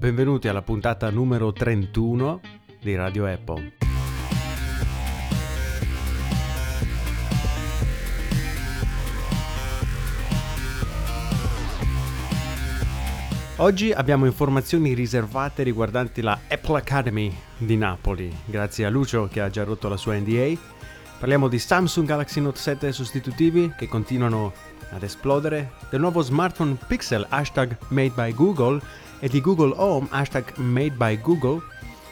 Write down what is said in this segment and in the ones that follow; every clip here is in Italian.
Benvenuti alla puntata numero 31 di Radio Apple. Oggi abbiamo informazioni riservate riguardanti la Apple Academy di Napoli, grazie a Lucio che ha già rotto la sua NDA. Parliamo di Samsung Galaxy Note 7 sostitutivi che continuano ad esplodere, del nuovo smartphone Pixel hashtag made by Google e di Google Home hashtag made by Google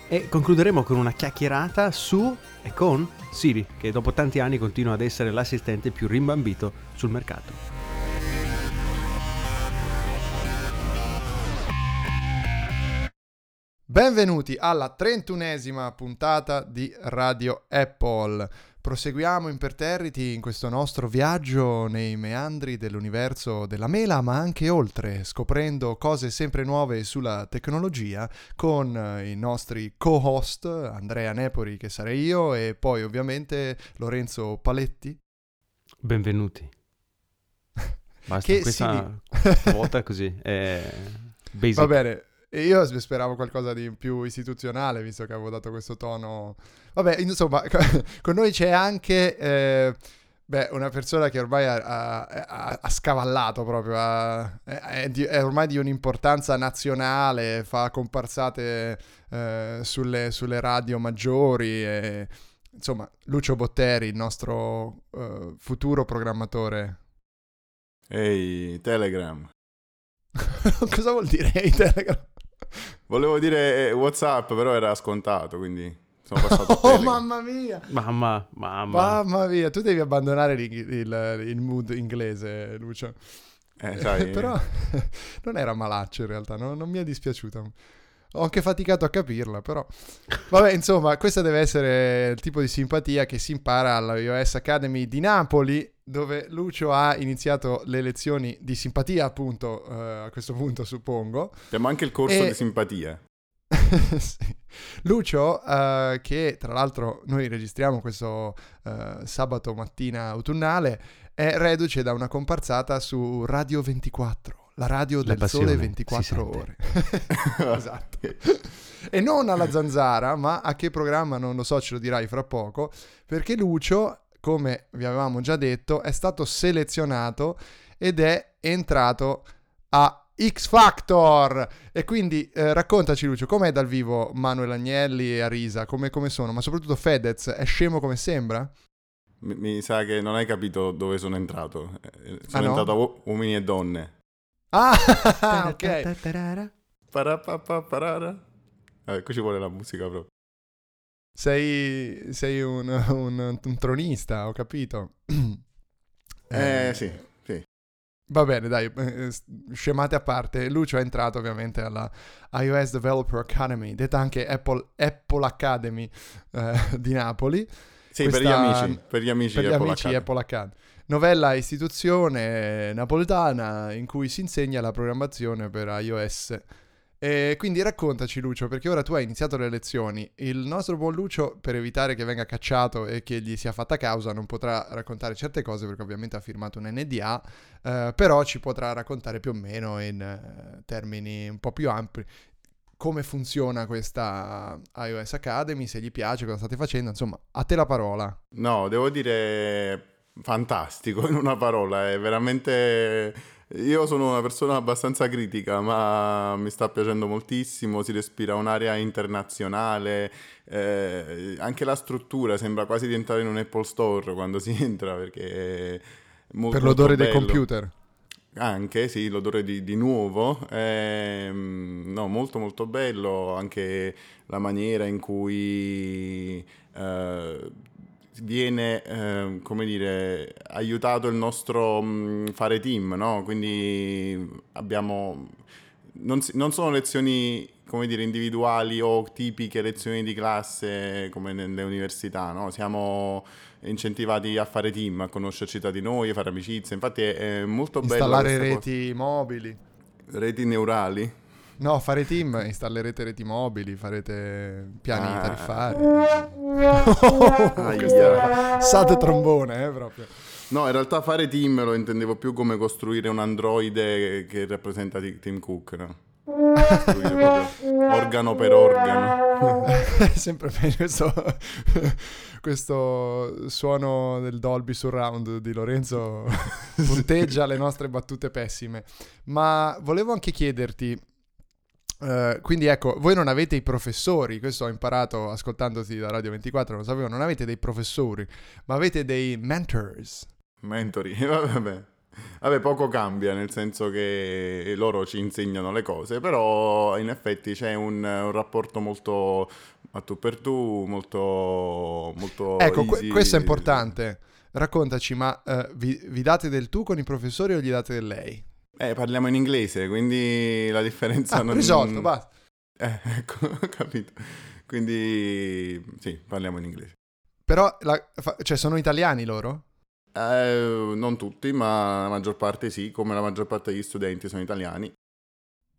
e concluderemo con una chiacchierata su e con Siri che dopo tanti anni continua ad essere l'assistente più rimbambito sul mercato. Benvenuti alla trentunesima puntata di Radio Apple. Proseguiamo imperterriti in questo nostro viaggio nei meandri dell'universo della mela, ma anche oltre, scoprendo cose sempre nuove sulla tecnologia con i nostri co-host Andrea Nepori, che sarei io, e poi ovviamente Lorenzo Paletti. Benvenuti. Basta, che questa si... volta così. È basic. Va bene, io speravo qualcosa di più istituzionale, visto che avevo dato questo tono. Vabbè, insomma, con noi c'è anche eh, beh, una persona che ormai ha, ha, ha scavallato proprio, ha, è, di, è, ormai di un'importanza nazionale, fa comparsate eh, sulle, sulle, radio maggiori. E, insomma, Lucio Botteri, il nostro uh, futuro programmatore. Ehi, Telegram. Cosa vuol dire hey, Telegram? Volevo dire eh, WhatsApp, però era scontato, quindi sono passato Oh, mamma mia! Mamma, mamma. Mamma mia, tu devi abbandonare il, il, il mood inglese, Lucio. Eh, sai... però non era malaccio in realtà, no? non mi è dispiaciuto. Ho anche faticato a capirla, però. Vabbè, insomma, questa deve essere il tipo di simpatia che si impara alla iOS Academy di Napoli, dove Lucio ha iniziato le lezioni di simpatia, appunto, uh, a questo punto, suppongo. Abbiamo anche il corso e... di simpatia. sì. Lucio, uh, che tra l'altro noi registriamo questo uh, sabato mattina autunnale, è reduce da una comparsata su Radio 24 la radio del passione, sole 24 ore. esatto. e non alla zanzara, ma a che programma non lo so, ce lo dirai fra poco, perché Lucio, come vi avevamo già detto, è stato selezionato ed è entrato a X Factor. E quindi eh, raccontaci Lucio, com'è dal vivo Manuel Agnelli e Arisa? Come, come sono? Ma soprattutto Fedez, è scemo come sembra? Mi, mi, sa che non hai capito dove sono entrato. Eh, sono ah, entrato no? a uomini e donne. Ah, ok. Parapapparara. Eh, qui ci vuole la musica proprio. Sei, sei un, un, un, tronista, ho capito. eh, sì, sì. Va bene, dai, eh, scemate a parte. Lucio è entrato ovviamente alla iOS Developer Academy, detta anche Apple, Apple Academy eh, di Napoli. Sì, Questa, per gli amici, per gli amici, per gli Apple, amici Academy. Apple Academy novella istituzione napoletana in cui si insegna la programmazione per iOS. E quindi raccontaci Lucio, perché ora tu hai iniziato le lezioni. Il nostro buon Lucio, per evitare che venga cacciato e che gli sia fatta causa, non potrà raccontare certe cose perché ovviamente ha firmato un NDA, eh, però ci potrà raccontare più o meno in eh, termini un po' più ampli come funziona questa iOS Academy, se gli piace, cosa state facendo, insomma, a te la parola. No, devo dire fantastico in una parola, è veramente... Io sono una persona abbastanza critica, ma mi sta piacendo moltissimo, si respira un'area internazionale, eh, anche la struttura sembra quasi di entrare in un Apple Store quando si entra, perché... Molto, per l'odore dei computer. Anche, sì, l'odore di, di nuovo, eh, no, molto molto bello, anche la maniera in cui eh, viene, eh, come dire, aiutato il nostro mh, mm, fare team, no? Quindi abbiamo... Non, non, sono lezioni, come dire, individuali o tipiche lezioni di classe come nelle università, no? Siamo incentivati a fare team, a conoscerci tra di noi, a fare amicizie. Infatti è, è molto Installare bello... Installare reti cosa. mobili. Reti neurali. No, fare team, installerete reti mobili, farete piani ah. tariffari. oh, Sate trombone, eh, proprio. No, in realtà fare team lo intendevo più come costruire un androide che rappresenta Tim Cook, no? organo per organo. Sempre bene questo, questo suono del Dolby Surround di Lorenzo punteggia le nostre battute pessime. Ma volevo anche chiederti, Uh, quindi ecco, voi non avete i professori, questo ho imparato ascoltandoti da Radio 24, non sapevo, non avete dei professori, ma avete dei mentors. Mentori, vabbè. Vabbè, poco cambia, nel senso che loro ci insegnano le cose, però in effetti c'è un, un rapporto molto a tu per tu, molto... molto ecco, que- questo è importante. Raccontaci, ma uh, vi, vi date del tu con i professori o gli date del lei? Eh, parliamo in inglese, quindi la differenza ah, non... risolto, basta. Eh, ecco, ho capito. Quindi, sì, parliamo in inglese. Però, la, cioè, sono italiani loro? Eh, non tutti, ma la maggior parte sì, come la maggior parte degli studenti sono italiani.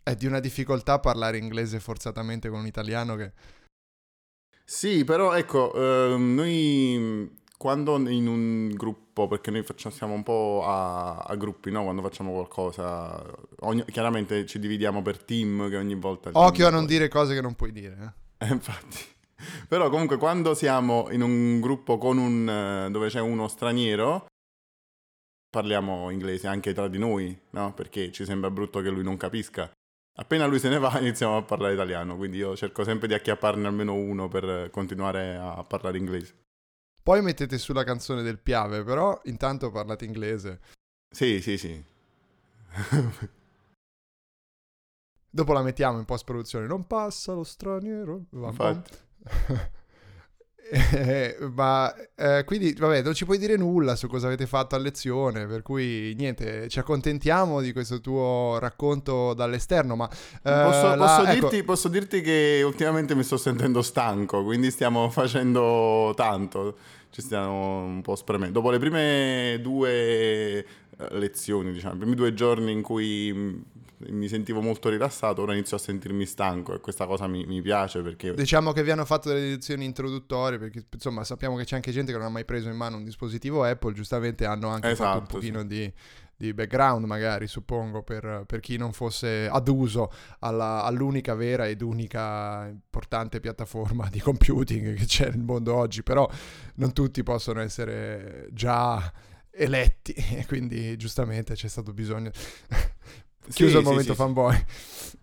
È di una difficoltà parlare inglese forzatamente con un italiano che... Sì, però ecco, eh, noi quando in un gruppo, perché noi facciamo, siamo un po' a, a gruppi, no? Quando facciamo qualcosa, ogni, chiaramente ci dividiamo per team che ogni volta... Occhio a non poi... dire cose che non puoi dire. Eh? eh infatti. Però comunque quando siamo in un gruppo con un, dove c'è uno straniero, parliamo inglese anche tra di noi, no? Perché ci sembra brutto che lui non capisca. Appena lui se ne va iniziamo a parlare italiano, quindi io cerco sempre di acchiapparne almeno uno per continuare a parlare inglese. Poi mettete sulla canzone del Piave, però intanto parlate inglese. Sì, sì, sì. Dopo la mettiamo in post produzione. Non passa lo straniero. Infatti. Eh, ma eh, quindi, vabbè, non ci puoi dire nulla su cosa avete fatto a lezione, per cui niente, ci accontentiamo di questo tuo racconto dall'esterno. Ma eh, posso, la, posso, ecco... dirti, posso, dirti, che ultimamente mi sto sentendo stanco, quindi stiamo facendo tanto, ci stiamo un po' spremendo. Dopo le prime due eh, lezioni, diciamo, i primi due giorni in cui mi sentivo molto rilassato, ora inizio a sentirmi stanco e questa cosa mi, mi piace perché... Diciamo che vi hanno fatto delle lezioni introduttorie perché insomma sappiamo che c'è anche gente che non ha mai preso in mano un dispositivo Apple, giustamente hanno anche esatto, fatto un esatto, pochino sì. di, di, background magari suppongo per, per, chi non fosse aduso alla, all'unica vera ed unica importante piattaforma di computing che c'è nel mondo oggi, però non tutti possono essere già eletti e quindi giustamente c'è stato bisogno Chiuso sì, il momento sì, fanboy.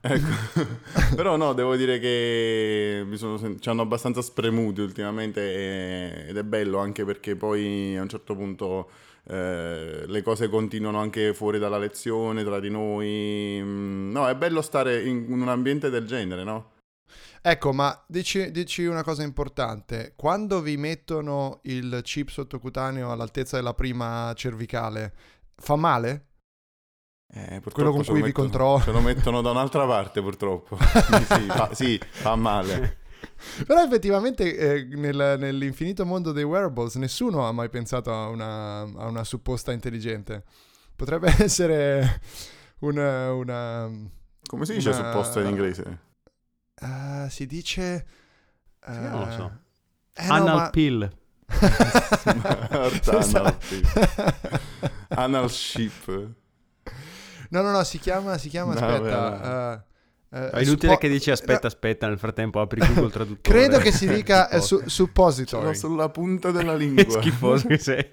Ecco. Però no, devo dire che mi sono, ci hanno abbastanza spremuti ultimamente e, ed è bello anche perché poi a un certo punto eh, le cose continuano anche fuori dalla lezione, tra di noi. Mm, no, è bello stare in, un ambiente del genere, no? Ecco, ma dici, dici, una cosa importante. Quando vi mettono il chip sottocutaneo all'altezza della prima cervicale, fa male? Eh, Quello con cui vi controllo. Ce lo mettono da un'altra parte purtroppo. sì, fa, sì, fa male. Però effettivamente eh, nel, nell'infinito mondo dei wearables nessuno ha mai pensato a una, a una supposta intelligente. Potrebbe essere una... una Come si dice una... supposta in inglese? Uh, si dice... Uh... Sì, non lo so. Eh, Anal no, ma... pill. Anal pill. Anal ship. No, no, no, si chiama, si chiama, no, aspetta... Uh, uh, è inutile suppo- che dici aspetta, aspetta, nel frattempo apri Google Traduttore. Credo che si dica eh, su- suppository. Sono sulla punta della lingua. che schifoso che sei.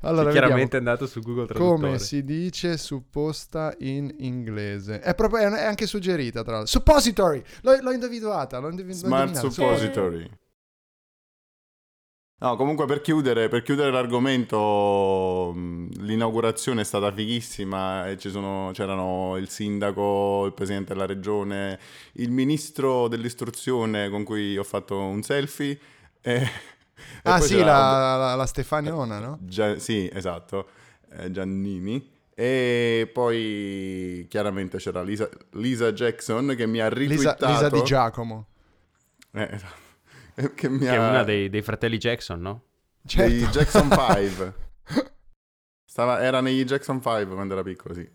Allora, chiaramente è andato su Google Traduttore. Come si dice supposta in inglese? È, proprio, è anche suggerita, tra l'altro. Suppository! L'ho, l'ho individuata. L'ho individu- Smart suppository. No, comunque per chiudere, per chiudere l'argomento, l'inaugurazione è stata fighissima e sono, c'erano il sindaco, il presidente della regione, il ministro dell'istruzione con cui ho fatto un selfie. E, ah sì, la, la, la, Stefaniona, no? Gia, sì, esatto, eh, Giannini. E poi chiaramente c'era Lisa, Lisa Jackson che mi ha ritwittato... Lisa, Lisa di Giacomo. Eh, esatto che, mi ha... che è una dei, dei, fratelli Jackson, no? Certo. Dei Jackson 5. Stava, era negli Jackson 5 quando era piccolo, sì.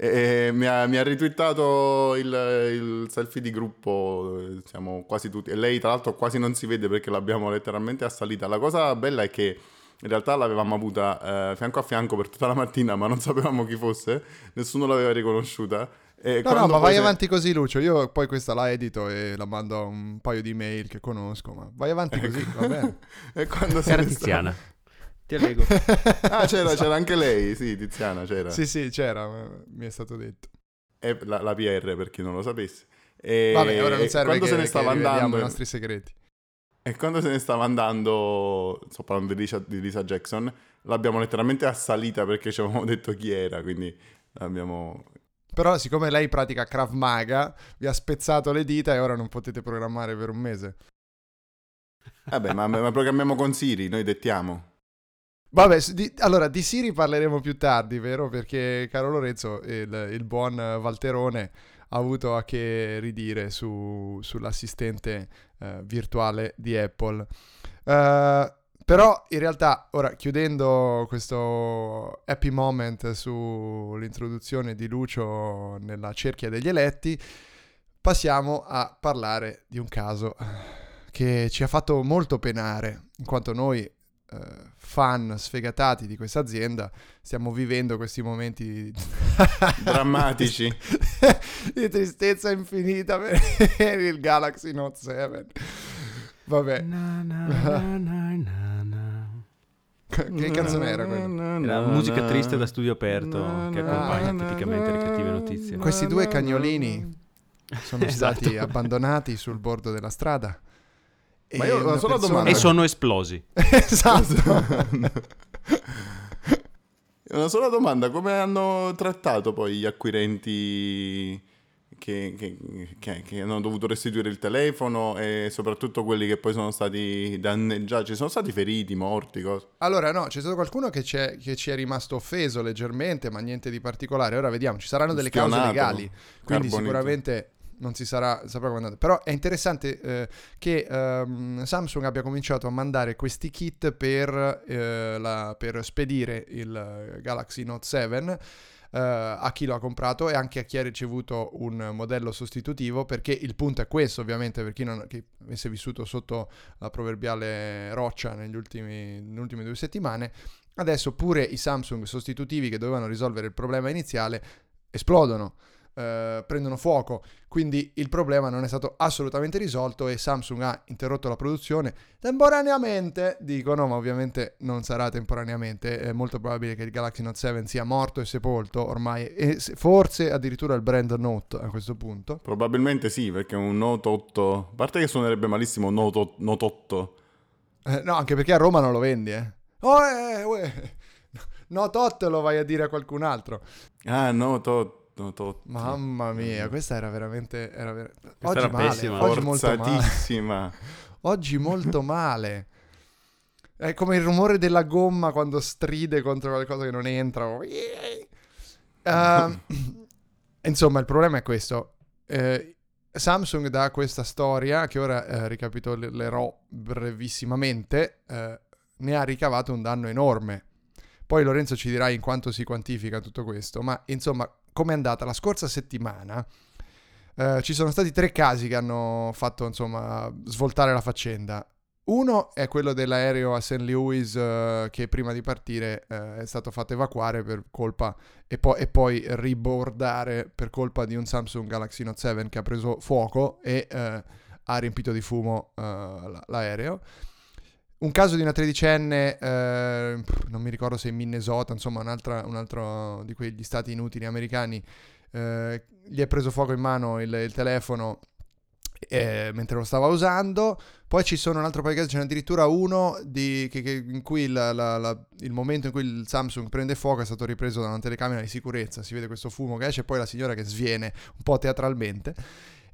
E mi ha, mi ha ritwittato il, il, selfie di gruppo, siamo quasi tutti, e lei tra l'altro quasi non si vede perché l'abbiamo letteralmente assalita. La cosa bella è che in realtà l'avevamo avuta eh, fianco a fianco per tutta la mattina, ma non sapevamo chi fosse, nessuno l'aveva riconosciuta. E no, no, ma vai se... avanti così, Lucio. Io poi questa la edito e la mando a un paio di mail che conosco, ma vai avanti così, va bene. e quando Era Tiziana. Sta... Ti allego. ah, c'era, c'era, anche lei, sì, Tiziana c'era. Sì, sì, c'era, mi è stato detto. E la, la PR, per chi non lo sapesse. E, Vabbè, ora non serve che, se ne stava andando i nostri segreti. E quando se ne stava andando, sto parlando di Lisa, di Lisa Jackson, l'abbiamo letteralmente assalita perché ci avevamo detto chi era, quindi l'abbiamo... Però siccome lei pratica Krav Maga, vi ha spezzato le dita e ora non potete programmare per un mese. Vabbè, ma, ma programmiamo con Siri, noi dettiamo. Vabbè, di, allora di Siri parleremo più tardi, vero? Perché caro Lorenzo, il, il buon Valterone ha avuto a che ridire su, sull'assistente uh, virtuale di Apple. Uh, però in realtà, ora chiudendo questo happy moment sull'introduzione di Lucio nella cerchia degli eletti, passiamo a parlare di un caso che ci ha fatto molto penare, in quanto noi uh, fan sfegatati di questa azienda stiamo vivendo questi momenti drammatici. di tristezza infinita per il Galaxy Note 7 vabbè. Na, na, na, che canzone era quella? Era musica triste da studio aperto che accompagna tipicamente le cattive notizie. Questi due cagnolini sono esatto. stati abbandonati sul bordo della strada ma io ho persona... domanda. E sono esplosi. esatto. una sola domanda, come hanno trattato poi gli acquirenti che, che, che, hanno dovuto restituire il telefono e soprattutto quelli che poi sono stati danneggiati? Ci sono stati feriti, morti? Cosa? Allora no, c'è stato qualcuno che, che, ci è rimasto offeso leggermente, ma niente di particolare. Ora vediamo, ci saranno delle Stionato, cause legali, quindi carbonito. sicuramente non si sarà, saprà quando Però è interessante eh, che ehm, Samsung abbia cominciato a mandare questi kit per, eh, la, per spedire il Galaxy Note 7 Uh, a chi lo ha comprato e anche a chi ha ricevuto un modello sostitutivo perché il punto è questo ovviamente per chi non chi avesse vissuto sotto la proverbiale roccia negli ultimi, nelle ultime due settimane adesso pure i Samsung sostitutivi che dovevano risolvere il problema iniziale esplodono eh, prendono fuoco. Quindi il problema non è stato assolutamente risolto e Samsung ha interrotto la produzione temporaneamente. Dicono, ma ovviamente non sarà temporaneamente. È molto probabile che il Galaxy Note 7 sia morto e sepolto ormai, e forse addirittura il brand Note a questo punto. Probabilmente sì, perché un Note 8, a parte che suonerebbe malissimo Note, Note 8. Eh, no, anche perché a Roma non lo vendi, eh. Oh, eh, eh. Note 8 lo vai a dire a qualcun altro. Ah, Note 8. Totti. Mamma mia, questa era veramente... Era ver... Oggi era male, pessima. oggi molto male. oggi molto male. È come il rumore della gomma quando stride contro qualcosa che non entra. Uh, insomma, il problema è questo. Eh, Samsung da questa storia, che ora eh, ricapitolerò brevissimamente, eh, ne ha ricavato un danno enorme. Poi Lorenzo ci dirà in quanto si quantifica tutto questo, ma insomma è andata la scorsa settimana, eh, ci sono stati tre casi che hanno fatto insomma svoltare la faccenda. Uno è quello dell'aereo a St. Louis eh, che prima di partire eh, è stato fatto evacuare per colpa e, po- e, poi ribordare per colpa di un Samsung Galaxy Note 7 che ha preso fuoco e eh, ha riempito di fumo eh, l'aereo un caso di una tredicenne, eh, non mi ricordo se in Minnesota, insomma un, altro di quegli stati inutili americani, eh, gli è preso fuoco in mano il, il telefono eh, mentre lo stava usando. Poi ci sono un altro paio di casi, ce n'è addirittura uno di, che, che, in cui la, la, la, il momento in cui il Samsung prende fuoco è stato ripreso da una telecamera di sicurezza. Si vede questo fumo che esce e poi la signora che sviene un po' teatralmente.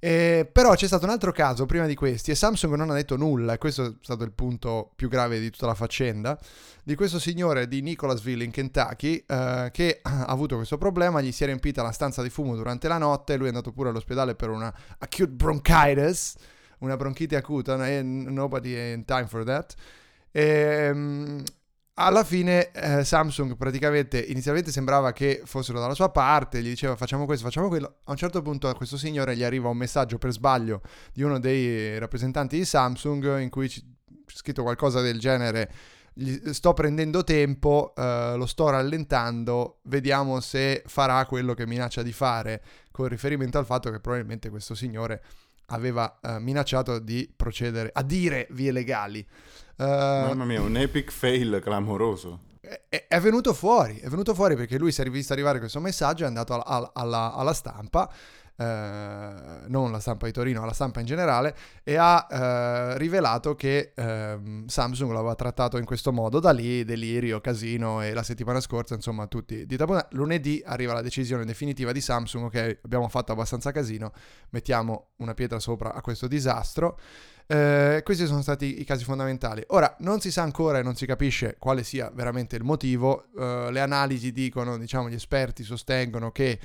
Eh, però c'è stato un altro caso prima di questi e Samsung non ha detto nulla, e questo è stato il punto più grave di tutta la faccenda, di questo signore di Nicholasville in Kentucky eh, che ha avuto questo problema, gli si è riempita la stanza di fumo durante la notte, lui è andato pure all'ospedale per una acute bronchitis, una bronchite acuta, e nobody in time for that. E, ehm, alla fine eh, Samsung praticamente inizialmente sembrava che fossero dalla sua parte, gli diceva facciamo questo, facciamo quello. A un certo punto a questo signore gli arriva un messaggio per sbaglio di uno dei rappresentanti di Samsung in cui c'è scritto qualcosa del genere sto prendendo tempo, uh, lo sto rallentando, vediamo se farà quello che minaccia di fare, con riferimento al fatto che probabilmente questo signore aveva uh, minacciato di procedere a dire vie legali. Mamma mia, un epic fail clamoroso è, è, venuto fuori, è venuto fuori perché lui si è visto arrivare questo messaggio, è andato alla, alla, alla stampa eh, non la stampa di Torino, la stampa in generale, e ha eh, rivelato che eh, Samsung l'aveva trattato in questo modo. Da lì delirio, casino e la settimana scorsa, insomma, tutti di tapone. Lunedì arriva la decisione definitiva di Samsung, ok, abbiamo fatto abbastanza casino, mettiamo una pietra sopra a questo disastro. Eh, questi sono stati i casi fondamentali. Ora, non si sa ancora e non si capisce quale sia veramente il motivo. Eh, le analisi dicono, diciamo, gli esperti sostengono che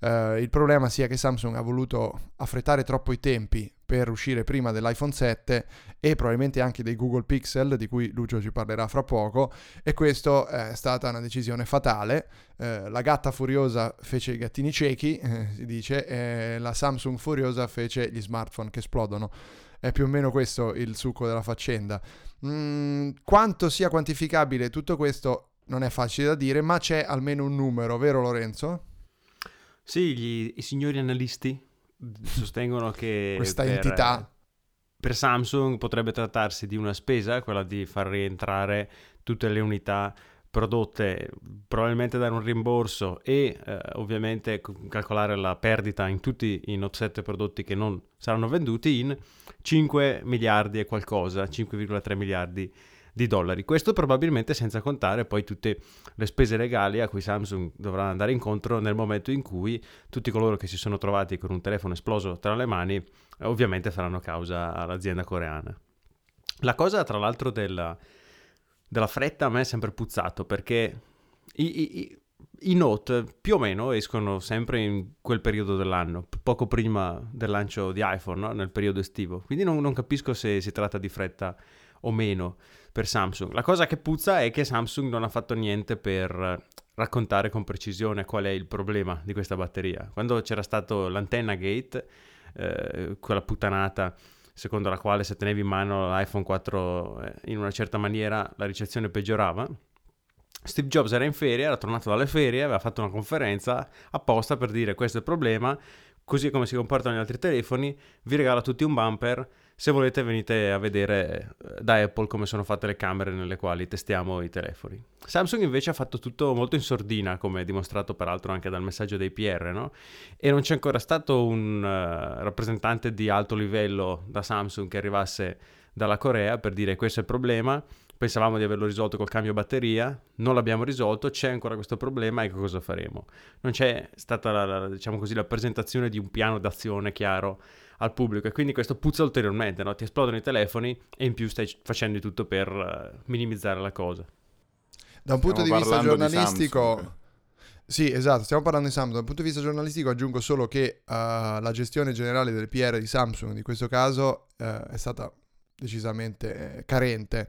eh, il problema sia che Samsung ha voluto affrettare troppo i tempi per uscire prima dell'iPhone 7 e probabilmente anche dei Google Pixel, di cui Lucio ci parlerà fra poco, e questo è stata una decisione fatale. Eh, la gatta furiosa fece i gattini ciechi, eh, si dice, e la Samsung furiosa fece gli smartphone che esplodono. È più o meno questo il succo della faccenda. Mm, quanto sia quantificabile tutto questo non è facile da dire, ma c'è almeno un numero, vero Lorenzo? Sì, gli, i signori analisti sostengono che questa per, entità per Samsung potrebbe trattarsi di una spesa, quella di far rientrare tutte le unità prodotte probabilmente dare un rimborso e eh, ovviamente calcolare la perdita in tutti i Note 7 prodotti che non saranno venduti in 5 miliardi e qualcosa, 5,3 miliardi di dollari. Questo probabilmente senza contare poi tutte le spese legali a cui Samsung dovrà andare incontro nel momento in cui tutti coloro che si sono trovati con un telefono esploso tra le mani eh, ovviamente faranno causa all'azienda coreana. La cosa tra l'altro della della fretta a me è sempre puzzato perché i, i, i, Note più o meno escono sempre in quel periodo dell'anno, poco prima del lancio di iPhone, no? nel periodo estivo. Quindi non, non, capisco se si tratta di fretta o meno per Samsung. La cosa che puzza è che Samsung non ha fatto niente per raccontare con precisione qual è il problema di questa batteria. Quando c'era stato l'antenna gate, eh, quella puttanata secondo la quale se tenevi in mano l'iPhone 4 eh, in una certa maniera la ricezione peggiorava. Steve Jobs era in ferie, era tornato dalle ferie, aveva fatto una conferenza apposta per dire questo è il problema, così come si comportano gli altri telefoni, vi regalo tutti un bumper, se volete venite a vedere eh, da Apple come sono fatte le camere nelle quali testiamo i telefoni. Samsung invece ha fatto tutto molto in sordina, come dimostrato peraltro anche dal messaggio dei PR, no? E non c'è ancora stato un uh, rappresentante di alto livello da Samsung che arrivasse dalla Corea per dire questo è il problema, pensavamo di averlo risolto col cambio batteria, non l'abbiamo risolto, c'è ancora questo problema e cosa faremo? Non c'è stata la, la, diciamo così, la presentazione di un piano d'azione chiaro al pubblico e quindi questo puzza ulteriormente, no? ti esplodono i telefoni e in più stai facendo di tutto per uh, minimizzare la cosa. Da un punto di vista giornalistico... Di sì, esatto, stiamo parlando di Samsung. Dal punto di vista giornalistico aggiungo solo che uh, la gestione generale del PR di Samsung in questo caso uh, è stata decisamente carente.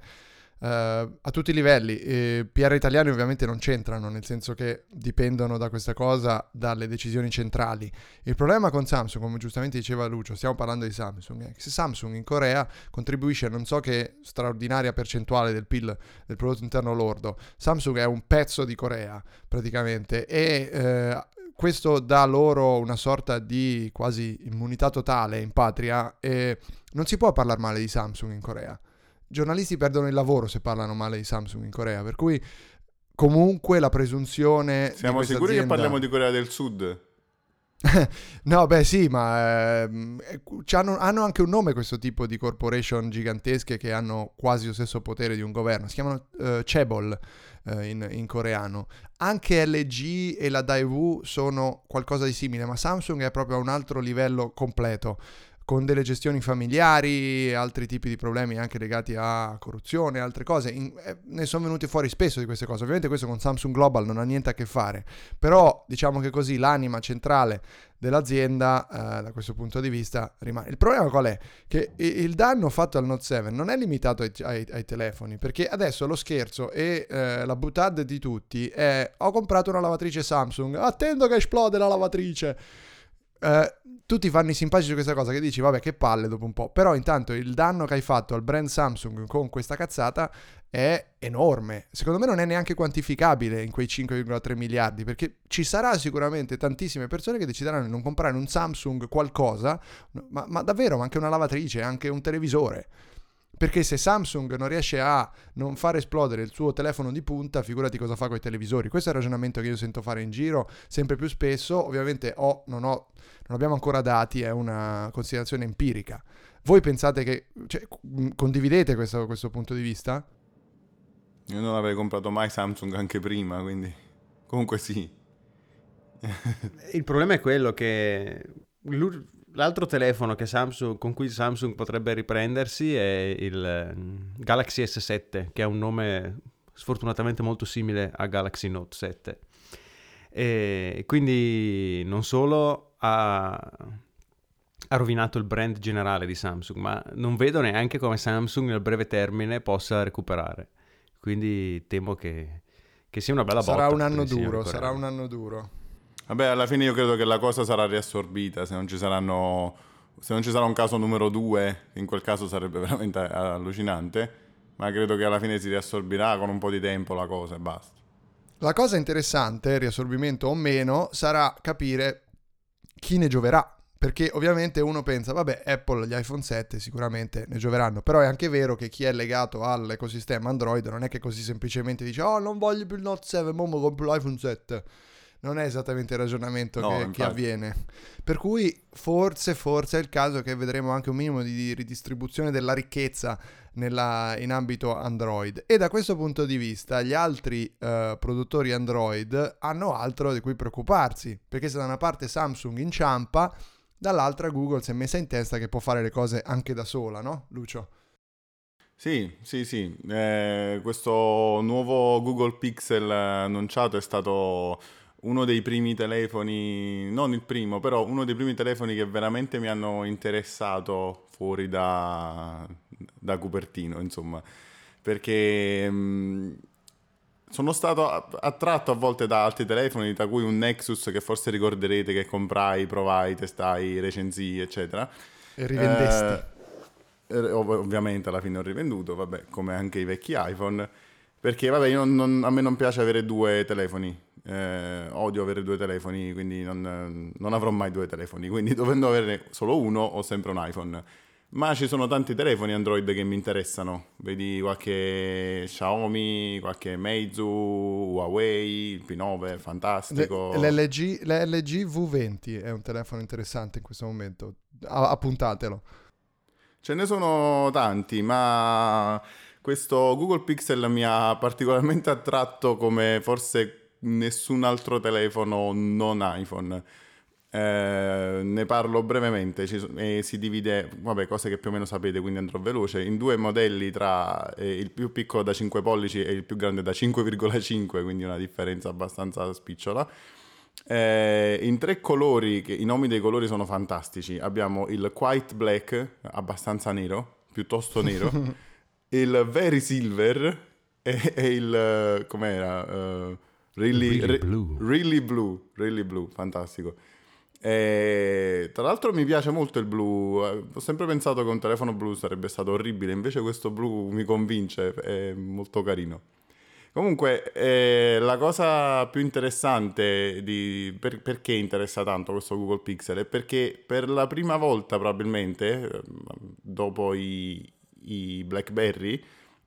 Uh, a tutti i livelli. Eh, PR italiani ovviamente non c'entrano, nel senso che dipendono da questa cosa dalle decisioni centrali. Il problema con Samsung, come giustamente diceva Lucio, stiamo parlando di Samsung, che se Samsung in Corea contribuisce a non so che straordinaria percentuale del PIL, del prodotto interno lordo, Samsung è un pezzo di Corea praticamente e eh, questo dà loro una sorta di quasi immunità totale in patria e non si può parlare male di Samsung in Corea giornalisti perdono il lavoro se parlano male di Samsung in Corea, per cui comunque la presunzione... Siamo sicuri azienda... che parliamo di Corea del Sud? no, beh sì, ma eh, hanno, hanno, anche un nome questo tipo di corporation gigantesche che hanno quasi lo stesso potere di un governo. Si chiamano uh, Chebol uh, in, in, coreano. Anche LG e la Daewoo sono qualcosa di simile, ma Samsung è proprio a un altro livello completo con delle gestioni familiari, altri tipi di problemi anche legati a corruzione, altre cose. In, eh, ne sono venuti fuori spesso di queste cose. Ovviamente questo con Samsung Global non ha niente a che fare, però diciamo che così l'anima centrale dell'azienda eh, da questo punto di vista rimane. Il problema qual è? Che il danno fatto al Note 7 non è limitato ai, ai, ai telefoni, perché adesso lo scherzo e eh, la butad di tutti è ho comprato una lavatrice Samsung, attendo che esplode la lavatrice eh, tutti fanno i simpatici su questa cosa che dici, vabbè, che palle dopo un po'. Però intanto il danno che hai fatto al brand Samsung con questa cazzata è enorme. Secondo me non è neanche quantificabile in quei 5,3 miliardi, perché ci sarà sicuramente tantissime persone che decideranno di non comprare un Samsung qualcosa, ma, ma davvero, ma anche una lavatrice, anche un televisore. Perché se Samsung non riesce a non far esplodere il suo telefono di punta, figurati cosa fa con i televisori. Questo è il ragionamento che io sento fare in giro sempre più spesso. Ovviamente ho, non, ho, non abbiamo ancora dati, è una considerazione empirica. Voi pensate che... Cioè, condividete questo, questo punto di vista? Io non avrei comprato mai Samsung anche prima, quindi... Comunque sì. il problema è quello che L'altro telefono Samsung, con cui Samsung potrebbe riprendersi è il mm, Galaxy S7, che ha un nome sfortunatamente molto simile a Galaxy Note 7. E quindi non solo ha, ha rovinato il brand generale di Samsung, ma non vedo neanche come Samsung nel breve termine possa recuperare. Quindi temo che, che sia una bella sarà botta. Un anno duro, sarà un anno duro. Vabbè, alla fine io credo che la cosa sarà riassorbita, se non ci saranno se non ci sarà un caso numero due, in quel caso sarebbe veramente allucinante, ma credo che alla fine si riassorbirà con un po' di tempo la cosa e basta. La cosa interessante, riassorbimento o meno, sarà capire chi ne gioverà. Perché ovviamente uno pensa, vabbè, Apple, gli iPhone 7 sicuramente ne gioveranno, però è anche vero che chi è legato all'ecosistema Android non è che così semplicemente dice, oh non voglio più il Note 7, ma compro l'iPhone 7 non è esattamente il ragionamento no, che, che, avviene. Per cui forse, forse è il caso che vedremo anche un minimo di ridistribuzione della ricchezza nella, in ambito Android. E da questo punto di vista gli altri uh, produttori Android hanno altro di cui preoccuparsi, perché se da una parte Samsung inciampa, dall'altra Google si è messa in testa che può fare le cose anche da sola, no Lucio? Sì, sì, sì. Eh, questo nuovo Google Pixel annunciato è stato uno dei primi telefoni, non il primo, però uno dei primi telefoni che veramente mi hanno interessato fuori da, da Cupertino, insomma, perché mh, mm, sono stato attratto a volte da altri telefoni, tra cui un Nexus che forse ricorderete che comprai, provai, testai, recensii, eccetera. E rivendesti. Eh, ov- ovviamente alla fine ho rivenduto, vabbè, come anche i vecchi iPhone, perché vabbè, non, non, a me non piace avere due telefoni, eh, odio avere due telefoni, quindi non, non, avrò mai due telefoni, quindi dovendo avere solo uno ho sempre un iPhone. Ma ci sono tanti telefoni Android che mi interessano, vedi qualche Xiaomi, qualche Meizu, Huawei, il P9, fantastico. L'LG, l'LG V20 è un telefono interessante in questo momento, appuntatelo. Ce ne sono tanti, ma questo Google Pixel mi ha particolarmente attratto come forse nessun altro telefono non iPhone. Eh, ne parlo brevemente, ci, eh, si divide, vabbè, cose che più o meno sapete, quindi andrò veloce, in due modelli tra eh, il più piccolo da 5 pollici e il più grande da 5,5, quindi una differenza abbastanza spicciola. Eh, in tre colori, che, i nomi dei colori sono fantastici, abbiamo il White Black, abbastanza nero, piuttosto nero, il Very Silver e, e il, com'era? Really, really, blue. really blue. Really blue, fantastico. E, tra l'altro mi piace molto il blu, ho sempre pensato che un telefono blu sarebbe stato orribile, invece questo blu mi convince, è molto carino. Comunque, eh, la cosa più interessante di per, perché interessa tanto questo Google Pixel è perché per la prima volta probabilmente, dopo i, i BlackBerry,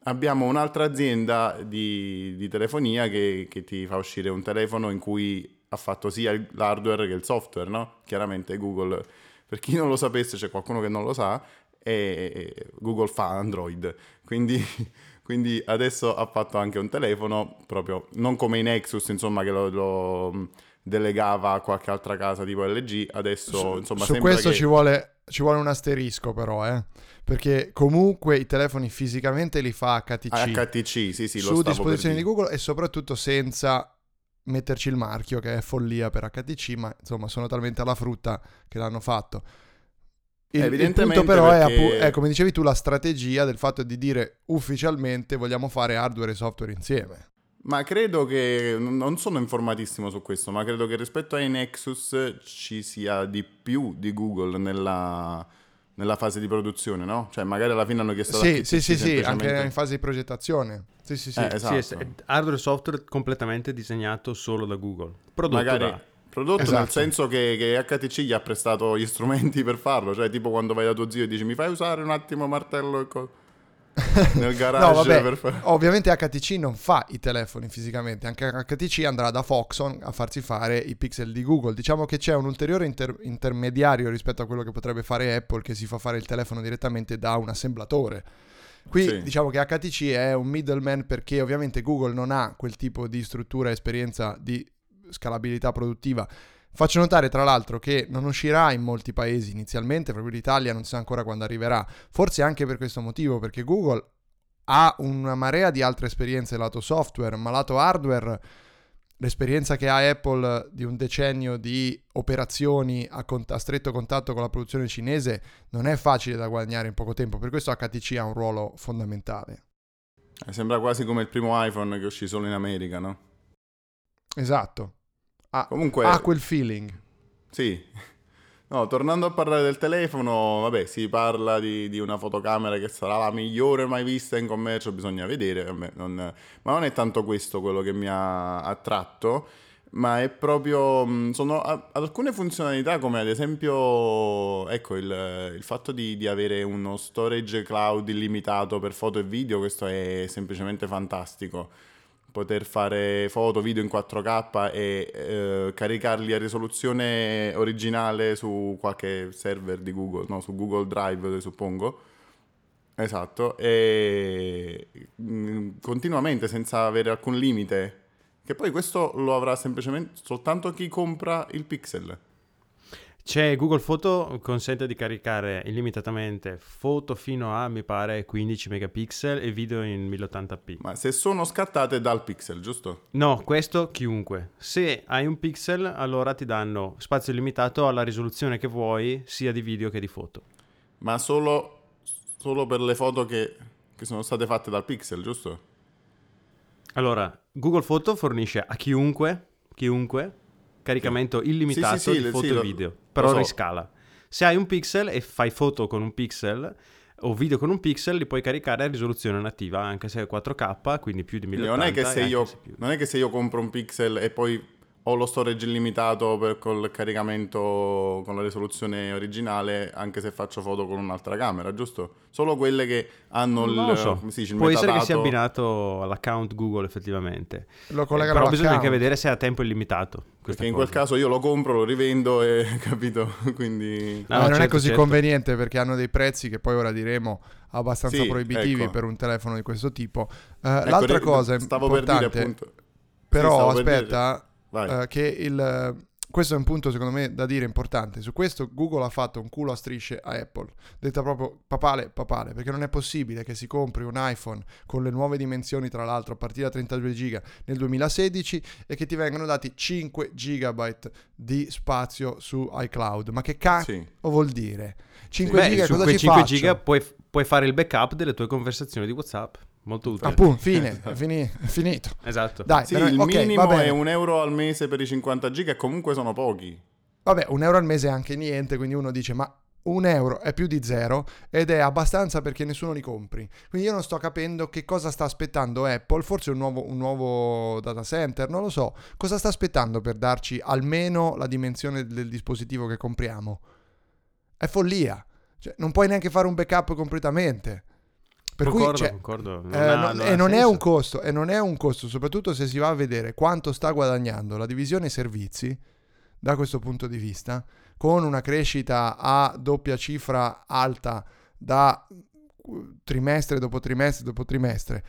abbiamo un'altra azienda di, di telefonia che, che, ti fa uscire un telefono in cui ha fatto sia l'hardware che il software, no? Chiaramente Google, per chi non lo sapesse, c'è qualcuno che non lo sa, e Google fa Android, quindi, quindi adesso ha fatto anche un telefono, proprio non come i Nexus, insomma, che lo, lo delegava a qualche altra casa tipo LG, adesso su, insomma... Su questo che... ci, vuole, ci vuole un asterisco però, eh? perché comunque i telefoni fisicamente li fa HTC. HTC, sì, sì, su disposizioni di Google e soprattutto senza metterci il marchio che è follia per HTC, ma insomma sono talmente alla frutta che l'hanno fatto. Il, il punto però perché... è, è, come dicevi tu, la strategia del fatto di dire ufficialmente vogliamo fare hardware e software insieme. Ma credo che, non sono informatissimo su questo, ma credo che rispetto ai Nexus ci sia di più di Google nella, nella fase di produzione, no? Cioè magari alla fine hanno chiesto... Sì, sì, sì, sì, anche in fase di progettazione. Sì, sì, sì. Eh, esatto. Sì, hardware e software completamente disegnato solo da Google. Prodotto magari... da... Prodotto Esatto. nel senso che, che HTC gli ha prestato gli strumenti per farlo, cioè tipo quando vai da tuo zio e dici mi fai usare un attimo martello e co- nel garage No, vabbè, per fare... ovviamente HTC non fa i telefoni fisicamente, anche HTC andrà da Foxon a farsi fare i pixel di Google. Diciamo che c'è un ulteriore inter- intermediario rispetto a quello che potrebbe fare Apple che si fa fare il telefono direttamente da un assemblatore. Qui Sì. diciamo che HTC è un middleman perché ovviamente Google non ha quel tipo di struttura e esperienza di scalabilità produttiva. Faccio notare tra l'altro che non uscirà in molti paesi inizialmente, proprio l'Italia non sa ancora quando arriverà, forse anche per questo motivo, perché Google ha una marea di altre esperienze lato software, ma lato hardware l'esperienza che ha Apple di un decennio di operazioni a, cont- a stretto contatto con la produzione cinese non è facile da guadagnare in poco tempo, per questo HTC ha un ruolo fondamentale. Eh, Sembra quasi come il primo iPhone che uscì solo in America, no? Esatto. Ha, Comunque... ha quel feeling. Sì. No, tornando a parlare del telefono, vabbè, si parla di, di una fotocamera che sarà la migliore mai vista in commercio, bisogna vedere, vabbè, non- ma non è tanto questo quello che mi ha attratto, ma è proprio, mh, sono alcune funzionalità come ad esempio, ecco, il, il fatto di, di avere uno storage cloud illimitato per foto e video, questo è semplicemente fantastico poter fare foto, video in 4K e eh, caricarli a risoluzione originale su qualche server di Google, no, su Google Drive suppongo. Esatto, e mm, continuamente senza avere alcun limite. Che poi questo lo avrà semplicemente soltanto chi compra il Pixel. C'è Google Photo, consente di caricare illimitatamente foto fino a, mi pare, 15 megapixel e video in 1080p. Ma se sono scattate dal Pixel, giusto? No, questo chiunque. Se hai un pixel, allora ti danno spazio illimitato alla risoluzione che vuoi, sia di video che di foto. Ma solo, solo per le foto che, che sono state fatte dal Pixel, giusto? Allora, Google Photo fornisce a chiunque, chiunque, caricamento illimitato Sì, sì, sì, di foto e video, però so. riscala. Se hai un pixel e fai foto con un pixel o video con un pixel, li puoi caricare a risoluzione nativa, anche se è 4K, quindi più di 1080. non, è che se io, se non è che se io compro un Pixel e poi ho lo storage illimitato per, col caricamento con la risoluzione originale, anche se faccio foto con un'altra camera, giusto? Solo quelle che hanno il, Non lo so, come si dice, il può essere che sia abbinato all'account Google effettivamente. Lo Eh, collegano però bisogna anche vedere se è a tempo illimitato. Perché in quel caso io lo compro, lo rivendo e capito? Quindi... No, Eh, non è certo, così certo. conveniente perché hanno dei prezzi che poi ora diremo abbastanza Sì, proibitivi ecco. per un telefono di questo tipo. Eh, Ecco, l'altra cosa stavo importante, per dire appunto... però Sì, per aspetta, Vai. Eh, che il, questo è un punto secondo me da dire importante. Su questo Google ha fatto un culo a strisce a Apple, detta proprio papale, papale, perché non è possibile che si compri un iPhone con le nuove dimensioni, tra l'altro a partire da 32 giga nel 2016 e che ti vengano dati 5 gigabyte di spazio su iCloud. Ma che cazzo Sì. vuol dire? 5 Beh, giga su cosa quei ci 5 faccio? giga puoi, puoi fare il backup delle tue conversazioni di WhatsApp. Molto utile. Appunto, fine, è, fini- finito. Esatto. Dai, Sì, veramente- il ok, va minimo è un euro al mese per i 50 giga e comunque sono pochi. Vabbè, un euro al mese è anche niente, quindi uno dice ma un euro è più di zero ed è abbastanza perché nessuno li compri. Quindi io non sto capendo che cosa sta aspettando Apple, forse un nuovo, un nuovo data center, non lo so. Cosa sta aspettando per darci almeno la dimensione del dispositivo che compriamo? È follia. Cioè, non puoi neanche fare un backup completamente. Per concordo, cui, cioè, concordo. Non eh, ha- non- non e non è senso. un costo, e non è un costo, soprattutto se si va a vedere quanto sta guadagnando la divisione servizi da questo punto di vista, con una crescita a doppia cifra alta da uh, trimestre dopo trimestre dopo trimestre.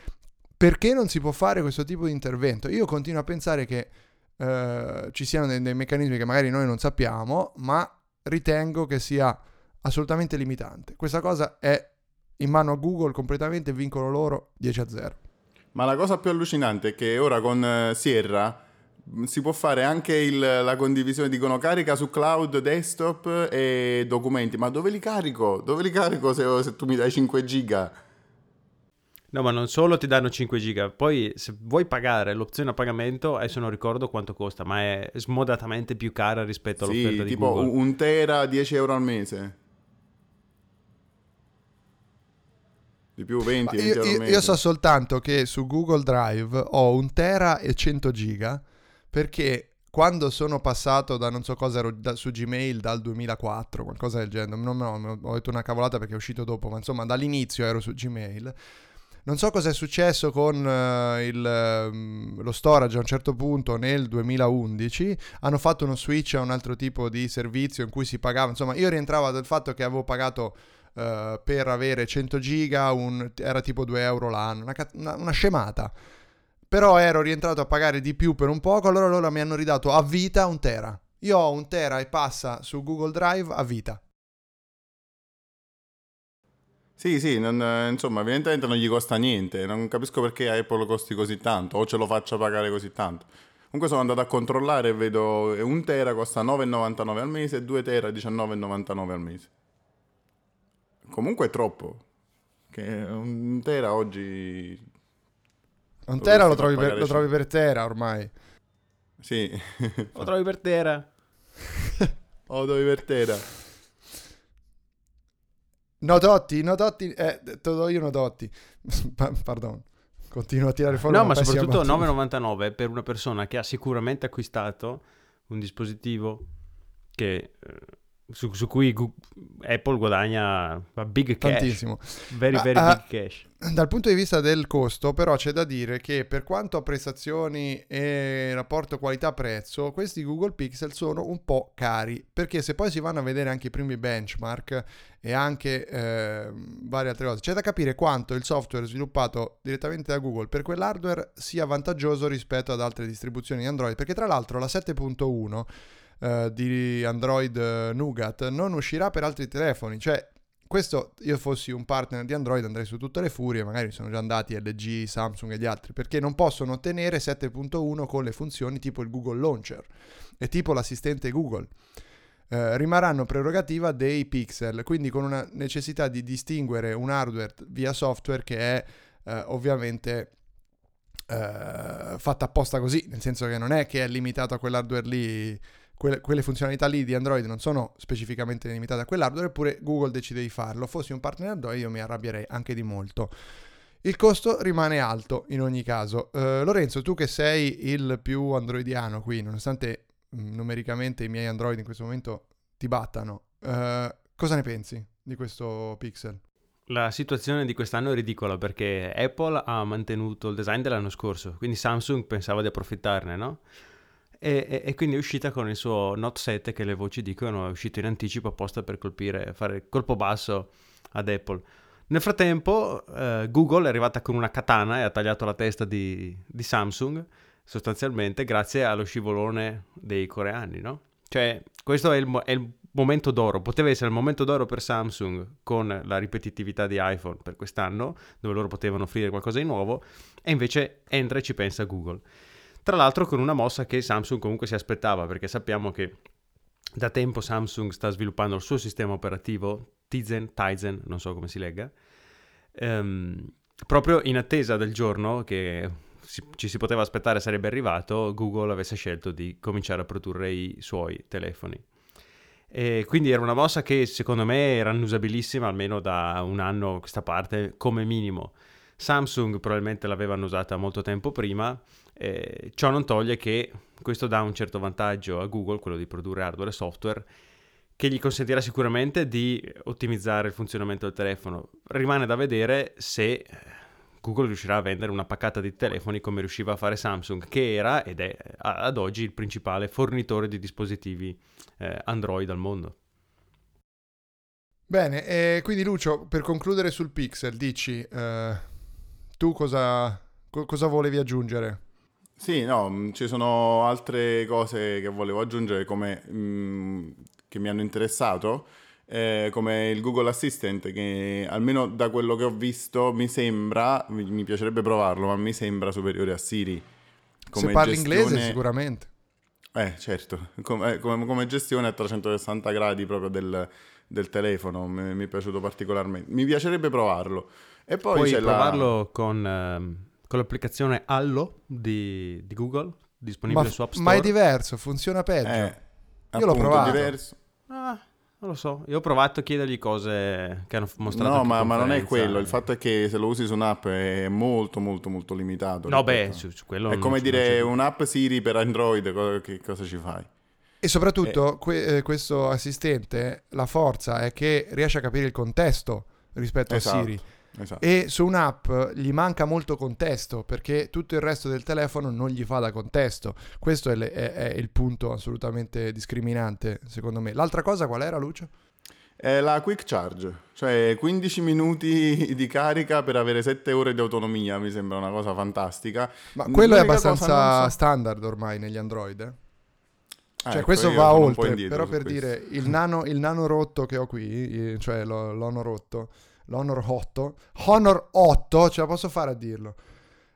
Perché non si può fare questo tipo di intervento? Io continuo a pensare che eh, ci siano dei, dei meccanismi che magari noi non sappiamo, ma ritengo che sia assolutamente limitante. Questa cosa è in mano a Google completamente, vincono loro 10 a 0. Ma la cosa più allucinante è che ora con eh, Sierra mh, si può fare anche il- la condivisione, dicono carica su cloud, desktop e documenti. Ma dove li carico? Dove li carico se, se tu mi dai 5 giga? No, ma non solo ti danno 5 giga, poi se vuoi pagare l'opzione a pagamento, adesso non ricordo quanto costa, ma è smodatamente più cara rispetto Sì, all'offerta di tipo Google. un tera 10 euro al mese. Di più 20, Ma 20 io, io- io so soltanto che su Google Drive ho un tera e 100 giga perché quando sono passato da non so cosa ero da- su Gmail dal 2004, qualcosa del genere, non, no, ho detto una cavolata perché è uscito dopo, ma insomma dall'inizio ero su Gmail. Non so cosa è successo con eh, il, ehm, lo storage a un certo punto nel 2011, hanno fatto uno switch a un altro tipo di servizio in cui si pagava, insomma io rientravo dal fatto che avevo pagato eh, per avere 100 giga un- era tipo 2 euro l'anno, una, una- una scemata. Però ero rientrato a pagare di più per un poco, allora loro mi hanno ridato a vita un tera. Io ho un tera e passa su Google Drive a vita. Sì, sì, non- insomma, evidentemente non gli costa niente. Non capisco perché Apple costi così tanto o ce lo faccia pagare così tanto. Comunque sono andato a controllare e vedo un tera costa 9,99 al mese e 2 tera 19,99 al mese. Comunque è troppo. Che un tera oggi... Un tera lo trovi, per, lo trovi per tera ormai. Sì, Lo trovi per terra. o dove per tera. No Dotti, no Dotti, eh, te lo do io no Dotti. Pa- Pardon, continuo a tirare fuori No, ma soprattutto battuta. 9,99 per una persona che ha sicuramente acquistato un dispositivo che, eh, su, su cui Apple guadagna big cash. Tantissimo. Very, very ah, big cash. Dal punto di vista del costo, però, c'è da dire che per quanto a prestazioni e rapporto qualità-prezzo, questi Google Pixel sono un po' cari. Perché se poi si vanno a vedere anche i primi benchmark e anche ehm, varie altre cose, c'è da capire quanto il software sviluppato direttamente da Google per quell'hardware sia vantaggioso rispetto ad altre distribuzioni di Android. Perché tra l'altro la 7.1 eh, di Android eh, Nougat non uscirà per altri telefoni, cioè questo io fossi un partner di Android andrei su tutte le furie, magari sono già andati LG, Samsung e gli altri, perché non possono ottenere 7.1 con le funzioni tipo il Google Launcher e tipo l'assistente Google. Eh, rimarranno prerogativa dei pixel, quindi con una necessità di distinguere un hardware via software che è eh, ovviamente eh, fatta apposta così, nel senso che non è che è limitato a quell'hardware lì quelle, quelle funzionalità lì di Android non sono specificamente limitate a quell'hardware, eppure Google decide di farlo. Fossi un partner Android io mi arrabbierei anche di molto. Il costo rimane alto in ogni caso. Eh, Lorenzo, tu che sei il più androidiano qui, nonostante mh, numericamente i miei Android in questo momento ti battano, eh, cosa ne pensi di questo Pixel? La situazione di quest'anno è ridicola perché Apple ha mantenuto il design dell'anno scorso, quindi Samsung pensava di approfittarne, no? E, e- quindi è uscita con il suo Note 7 che le voci dicono è uscito in anticipo apposta per colpire, fare colpo basso ad Apple. Nel frattempo eh, Google è arrivata con una katana e ha tagliato la testa di, di Samsung sostanzialmente grazie allo scivolone dei coreani, no? Cioè questo è il, è il momento d'oro, poteva essere il momento d'oro per Samsung con la ripetitività di iPhone per quest'anno, dove loro potevano offrire qualcosa di nuovo, e invece entra e ci pensa Google. Tra l'altro con una mossa che Samsung comunque si aspettava, perché sappiamo che da tempo Samsung sta sviluppando il suo sistema operativo, Tizen, Tizen, non so come si legga, ehm, proprio in attesa del giorno che si- ci si poteva aspettare sarebbe arrivato, Google avesse scelto di cominciare a produrre i suoi telefoni. E quindi era una mossa che secondo me era usabilissima almeno da un anno a questa parte come minimo. Samsung probabilmente l'avevano usata molto tempo prima, eh, ciò non toglie che questo dà un certo vantaggio a Google, quello di produrre hardware e software, che gli consentirà sicuramente di ottimizzare il funzionamento del telefono. Rimane da vedere se eh, Google riuscirà a vendere una paccata di telefoni come riusciva a fare Samsung, che era ed è ad oggi il principale fornitore di dispositivi eh, Android al mondo. Bene, e quindi Lucio, per concludere sul Pixel, dici, eh, tu cosa, co- cosa volevi aggiungere? Sì, no, mh, ci sono altre cose che volevo aggiungere come, mh, che mi hanno interessato, eh, come il Google Assistant, che almeno da quello che ho visto mi sembra, mi, mi piacerebbe provarlo, ma mi sembra superiore a Siri. Se parli inglese gestione- sicuramente. Eh, certo, come, come, come gestione a 360 gradi proprio del, del telefono, mi, mi, è piaciuto particolarmente. Mi piacerebbe provarlo. E poi Puoi c'è provarlo la... con, ehm, con l'applicazione Allo di, di Google, disponibile ma, su App Store. Ma è diverso, funziona peggio. Eh, Io l'ho provato. diverso. Ah, non lo so, io ho provato a chiedergli cose che hanno mostrato. No, ma, ma, non è quello. Il fatto è che se lo usi su un'app è molto, molto, molto limitato. No, beh, su, su quello è come dire un'app Siri per Android, cosa, che cosa ci fai? E soprattutto eh. que- eh, questo assistente, la forza è che riesce a capire il contesto rispetto esatto. a Siri. Esatto. E su un'app gli manca molto contesto perché tutto il resto del telefono non gli fa da contesto. Questo è, le, è, è il punto assolutamente discriminante, secondo me. L'altra cosa qual era, Lucio? È la quick charge, cioè 15 minuti di carica per avere 7 ore di autonomia, mi sembra una cosa fantastica. Ma quello è abbastanza so... standard ormai negli Android, eh? Cioè, ecco, questo va oltre, però per questo. dire, il nano, il nano, rotto che ho qui, cioè lo, l'Honor rotto, l'Honor 8, Honor 8, ce la posso fare a dirlo,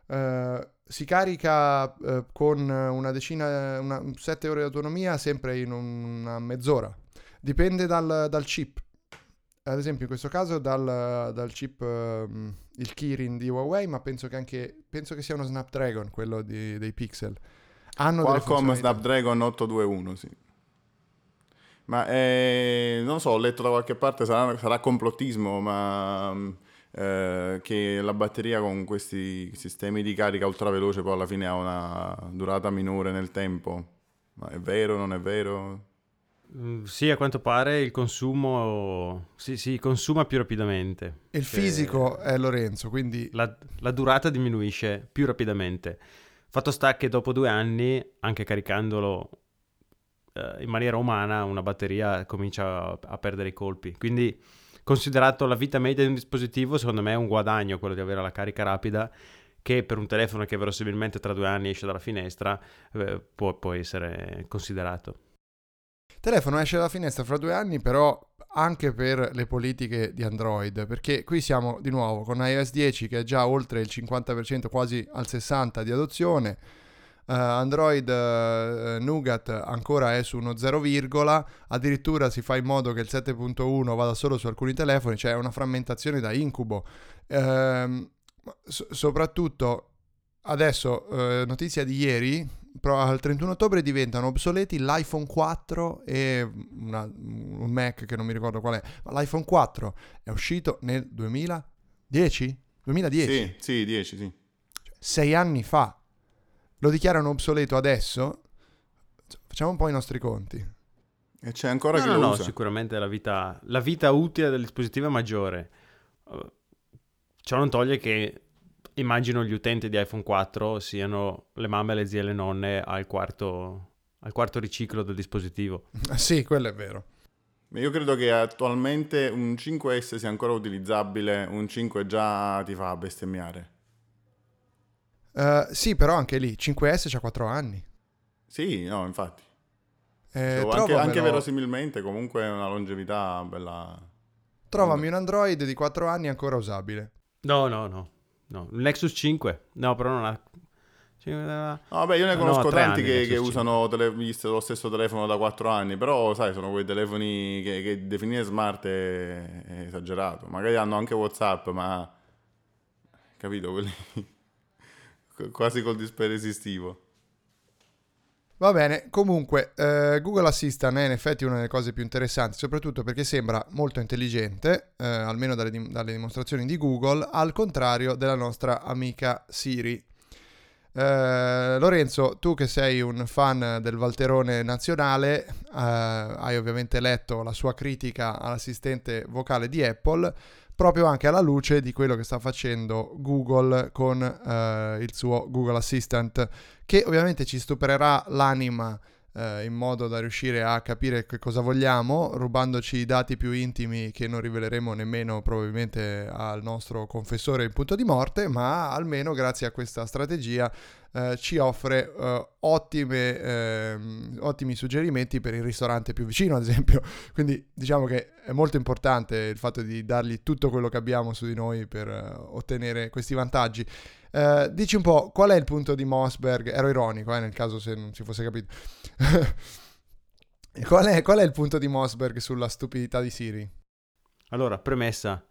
uh, si carica uh, con una decina, una, 7 ore di autonomia sempre in una mezz'ora, dipende dal, dal chip. Ad esempio in questo caso dal, dal chip, uh, il Kirin di Huawei, ma penso che anche, penso che sia uno Snapdragon, quello di, dei Pixel. Hanno Qualcomm Snapdragon 821, sì. Ma eh, non so, ho letto da qualche parte, sarà, sarà complottismo, ma eh, che la batteria con questi sistemi di carica ultraveloce poi alla fine ha una durata minore nel tempo. Ma è vero, non è vero? Mm, sì, a quanto pare il consumo si, si consuma più rapidamente. Il fisico è Lorenzo, quindi... La, la durata diminuisce più rapidamente. Fatto sta che dopo due anni, anche caricandolo eh, in maniera umana, una batteria comincia a, a, perdere i colpi. Quindi, considerato la vita media di un dispositivo, secondo me è un guadagno quello di avere la carica rapida che per un telefono che verosimilmente tra due anni esce dalla finestra eh, può, può essere considerato. Telefono esce dalla finestra fra due anni, però anche per le politiche di Android, perché qui siamo di nuovo con iOS 10 che è già oltre il 50%, quasi al 60% di adozione. Uh, Android uh, Nougat ancora è su uno 0, addirittura si fa in modo che il 7.1 vada solo su alcuni telefoni, cioè una frammentazione da incubo. Uh, so- soprattutto adesso, eh, notizia di ieri, al 31 ottobre diventano obsoleti l'iPhone 4 e una, un Mac che non mi ricordo qual è, ma l'iPhone 4 è uscito nel 2010? 2010? Sì, sì, 10, sì. Cioè, sei anni fa. Lo dichiarano obsoleto adesso? Facciamo un po' i nostri conti. E c'è ancora no, chi no, no, usa. sicuramente la vita, la vita utile del dispositivo è maggiore. Uh, ciò non toglie che immagino gli utenti di iPhone 4 siano le mamme, le zie e le nonne al quarto, al quarto riciclo del dispositivo. sì, quello è vero. Io credo che attualmente un 5S sia ancora utilizzabile, un 5 già ti fa bestemmiare. Uh, sì, però anche lì 5S c'ha 4 anni. Sì, no, infatti. Eh, cioè, anche, anche verosimilmente comunque è una longevità bella. Trovami un Android di 4 anni ancora usabile. No, no, no. No, Nexus 5. No, però non ha... No, vabbè, io ne conosco no, tanti anni, che, che usano tele... lo stesso telefono da 4 anni, però sai, sono quei telefoni che, che definire smart è... è, esagerato. Magari hanno anche WhatsApp, ma capito, quelli quasi col display resistivo. Va bene, comunque eh, Google Assistant è in effetti una delle cose più interessanti, soprattutto perché sembra molto intelligente, eh, almeno dalle, dim- dalle, dimostrazioni di Google, al contrario della nostra amica Siri. Eh, Lorenzo, tu che sei un fan del Valterone nazionale, eh, hai ovviamente letto la sua critica all'assistente vocale di Apple proprio anche alla luce di quello che sta facendo Google con eh, il suo Google Assistant, che ovviamente ci stupererà l'anima eh, in modo da riuscire a capire che cosa vogliamo, rubandoci i dati più intimi che non riveleremo nemmeno probabilmente al nostro confessore in punto di morte, ma almeno grazie a questa strategia eh, ci offre eh, ottime, eh, ottimi suggerimenti per il ristorante più vicino, ad esempio. Quindi diciamo che è molto importante il fatto di dargli tutto quello che abbiamo su di noi per uh, ottenere questi vantaggi. Uh, dici un po' qual è il punto di Mossberg? Ero ironico, eh, nel caso se non si fosse capito. qual, è, qual è il punto di Mossberg sulla stupidità di Siri? Allora, premessa.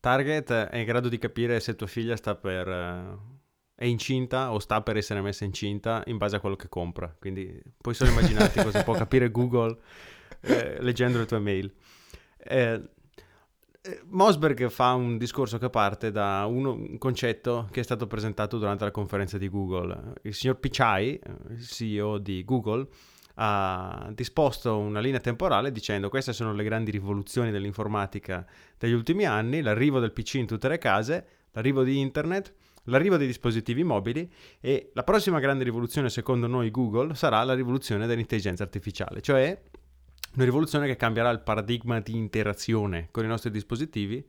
Target è in grado di capire se tua figlia sta per... Uh è incinta o sta per essere messa incinta in base a quello che compra. Quindi puoi solo immaginarti cosa può capire Google eh, leggendo le tue mail. Eh, eh, Mosberg fa un discorso che parte da un concetto che è stato presentato durante la conferenza di Google. Il signor Pichai, il CEO di Google, ha disposto una linea temporale dicendo queste sono le grandi rivoluzioni dell'informatica degli ultimi anni, l'arrivo del PC in tutte le case, l'arrivo di internet, l'arrivo dei dispositivi mobili e la prossima grande rivoluzione secondo noi Google sarà la rivoluzione dell'intelligenza artificiale, cioè una rivoluzione che cambierà il paradigma di interazione con i nostri dispositivi,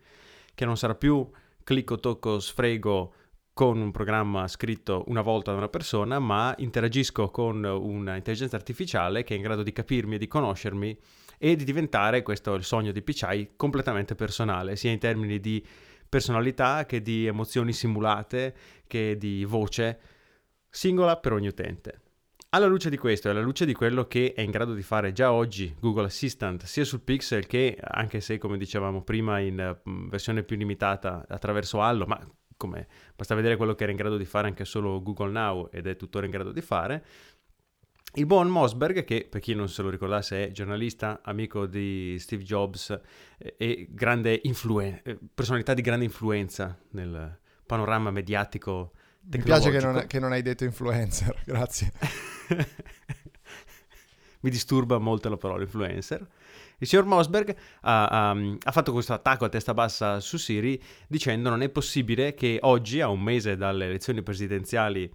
che non sarà più clicco, tocco, sfrego con un programma scritto una volta da una persona, ma interagisco con un'intelligenza artificiale che è in grado di capirmi e di conoscermi e di diventare, questo è il sogno di Pichai, completamente personale, sia in termini di personalità che di emozioni simulate che di voce singola per ogni utente. Alla luce di questo e alla luce di quello che è in grado di fare già oggi Google Assistant sia sul Pixel che anche se come dicevamo prima in uh, versione più limitata attraverso Allo, ma come basta vedere quello che era in grado di fare anche solo Google Now ed è tuttora in grado di fare, il buon Mosberg, che per chi non se lo ricordasse è giornalista, amico di Steve Jobs eh, e grande influen- eh, personalità di grande influenza nel panorama mediatico Mi piace che non, che non hai detto influencer, grazie. Mi disturba molto la parola influencer. Il signor Mosberg ha, ha, ha, fatto questo attacco a testa bassa su Siri dicendo non è possibile che oggi, a un mese dalle elezioni presidenziali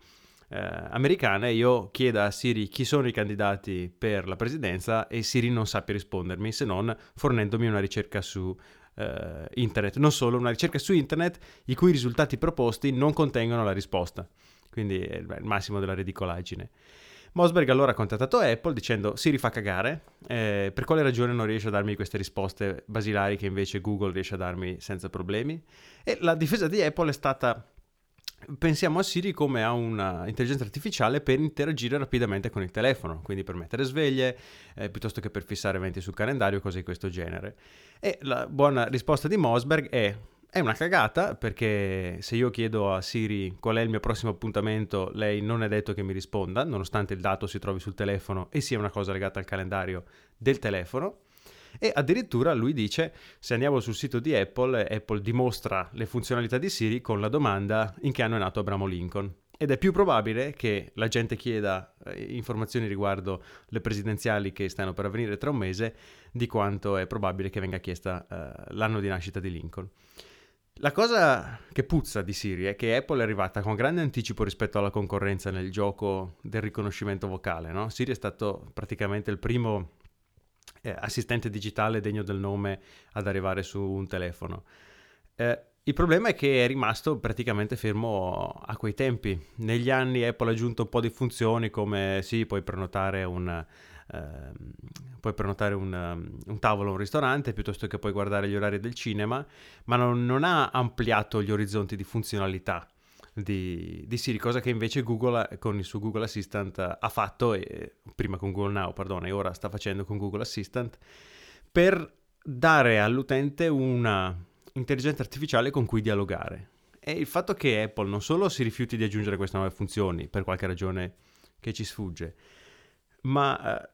eh, americana io chieda a Siri chi sono i candidati per la presidenza e Siri non sappia rispondermi se non fornendomi una ricerca su eh, internet. Non solo, una ricerca su internet i cui risultati proposti non contengono la risposta. Quindi è il massimo della ridicolaggine. Mosberg allora ha contattato Apple dicendo Siri fa cagare, eh, per quale ragione non riesce a darmi queste risposte basilari che invece Google riesce a darmi senza problemi? E la difesa di Apple è stata pensiamo a Siri come a un'intelligenza artificiale per interagire rapidamente con il telefono, quindi per mettere sveglie, eh, piuttosto che per fissare eventi sul calendario, cose di questo genere. E la buona risposta di Mosberg è è una cagata perché se io chiedo a Siri qual è il mio prossimo appuntamento, lei non è detto che mi risponda, nonostante il dato si trovi sul telefono e sia una cosa legata al calendario del telefono. E addirittura lui dice, se andiamo sul sito di Apple, Apple dimostra le funzionalità di Siri con la domanda in che anno è nato Abramo Lincoln. Ed è più probabile che la gente chieda eh, informazioni riguardo le presidenziali che stanno per avvenire tra un mese di quanto è probabile che venga chiesta eh, l'anno di nascita di Lincoln. La cosa che puzza di Siri è che Apple è arrivata con grande anticipo rispetto alla concorrenza nel gioco del riconoscimento vocale. No? Siri è stato praticamente il primo eh, assistente digitale degno del nome ad arrivare su un telefono. Eh, il problema è che è rimasto praticamente fermo a quei tempi. Negli anni Apple ha aggiunto un po' di funzioni come sì, puoi prenotare un, puoi prenotare un, um, un, tavolo a un ristorante piuttosto che puoi guardare gli orari del cinema, ma non, non ha ampliato gli orizzonti di funzionalità di, di, Siri, cosa che invece Google con il suo Google Assistant ha fatto, e, prima con Google Now, pardon, e ora sta facendo con Google Assistant, per dare all'utente una intelligenza artificiale con cui dialogare. E il fatto che Apple non solo si rifiuti di aggiungere queste nuove funzioni, per qualche ragione che ci sfugge, ma eh,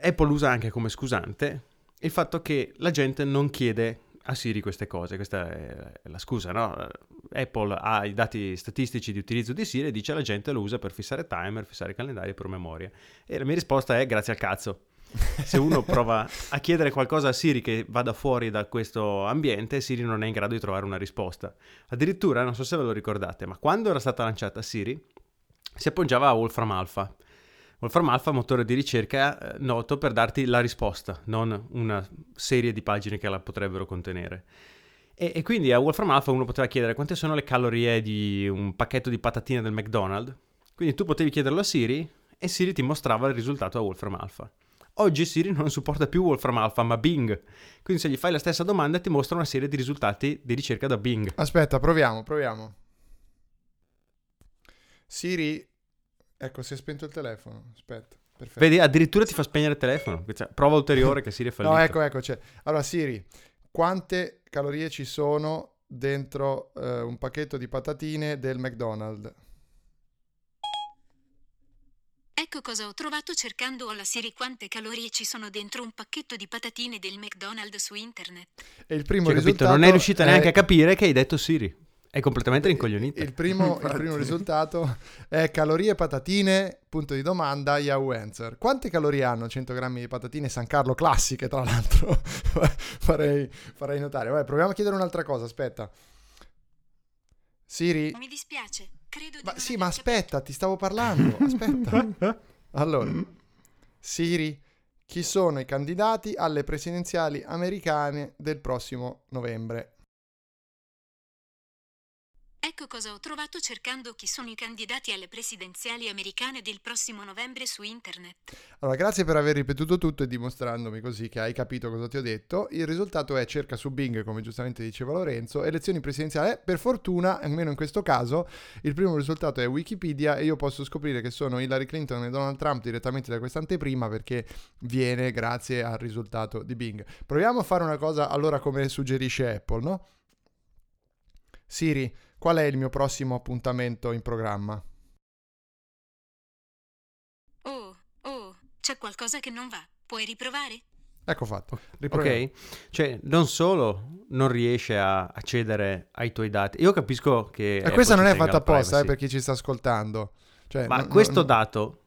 Apple usa anche come scusante il fatto che la gente non chiede a Siri queste cose, questa è la scusa, no? Apple ha i dati statistici di utilizzo di Siri e dice alla gente lo usa per fissare timer, fissare calendari e promemoria. E la mia risposta è grazie al cazzo. Se uno prova a chiedere qualcosa a Siri che vada fuori da questo ambiente, Siri non è in grado di trovare una risposta. Addirittura, non so se ve lo ricordate, ma quando era stata lanciata Siri, si appoggiava a Wolfram Alpha. Wolfram Alpha motore di ricerca eh, noto per darti la risposta, non una serie di pagine che la potrebbero contenere. E, e, quindi a Wolfram Alpha uno poteva chiedere quante sono le calorie di un pacchetto di patatine del McDonald's. Quindi tu potevi chiederlo a Siri e Siri ti mostrava il risultato a Wolfram Alpha. Oggi Siri non supporta più Wolfram Alpha, ma Bing. Quindi se gli fai la stessa domanda ti mostra una serie di risultati di ricerca da Bing. Aspetta, proviamo, proviamo. Siri, ecco, si è spento il telefono. Aspetta, perfetto. Vedi, addirittura ti fa spegnere il telefono. Cioè, prova ulteriore che Siri è fallito. No, ecco, ecco, c'è. Allora, Siri, quante calorie ci sono dentro eh, un pacchetto di patatine del McDonald's? Ecco cosa ho trovato cercando alla Siri quante calorie ci sono dentro un pacchetto di patatine del McDonald's su internet. E il primo Cioè, capito? risultato Non è riuscita neanche è- a capire che hai detto Siri. È completamente rincoglionita. Il primo, il primo risultato è calorie patatine, punto di domanda, Yahoo Answer. Quante calorie hanno 100 grammi di patatine San Carlo classiche, tra l'altro? farei, farei notare. Vabbè, proviamo a chiedere un'altra cosa, aspetta. Siri? Mi dispiace, credo di Ma sì, ma capito. aspetta, ti stavo parlando. Aspetta. Allora, Siri, chi sono i candidati alle presidenziali americane del prossimo novembre? Ecco cosa ho trovato cercando chi sono i candidati alle presidenziali americane del prossimo novembre su internet. Allora, grazie per aver ripetuto tutto e dimostrandomi così che hai capito cosa ti ho detto. Il risultato è cerca su Bing, come giustamente diceva Lorenzo, elezioni presidenziali. Eh, per fortuna, almeno in questo caso, il primo risultato è Wikipedia e io posso scoprire che sono Hillary Clinton e Donald Trump direttamente da questa anteprima perché viene grazie al risultato di Bing. Proviamo a fare una cosa allora come suggerisce Apple, no? Siri, qual è il mio prossimo appuntamento in programma? Oh, oh, c'è qualcosa che non va. Puoi riprovare? Ecco fatto. Riproviamo. Ok, cioè non solo non riesce a accedere ai tuoi dati, io capisco che... E questa non è fatta apposta eh, per chi ci sta ascoltando. Cioè, ma non- questo non- dato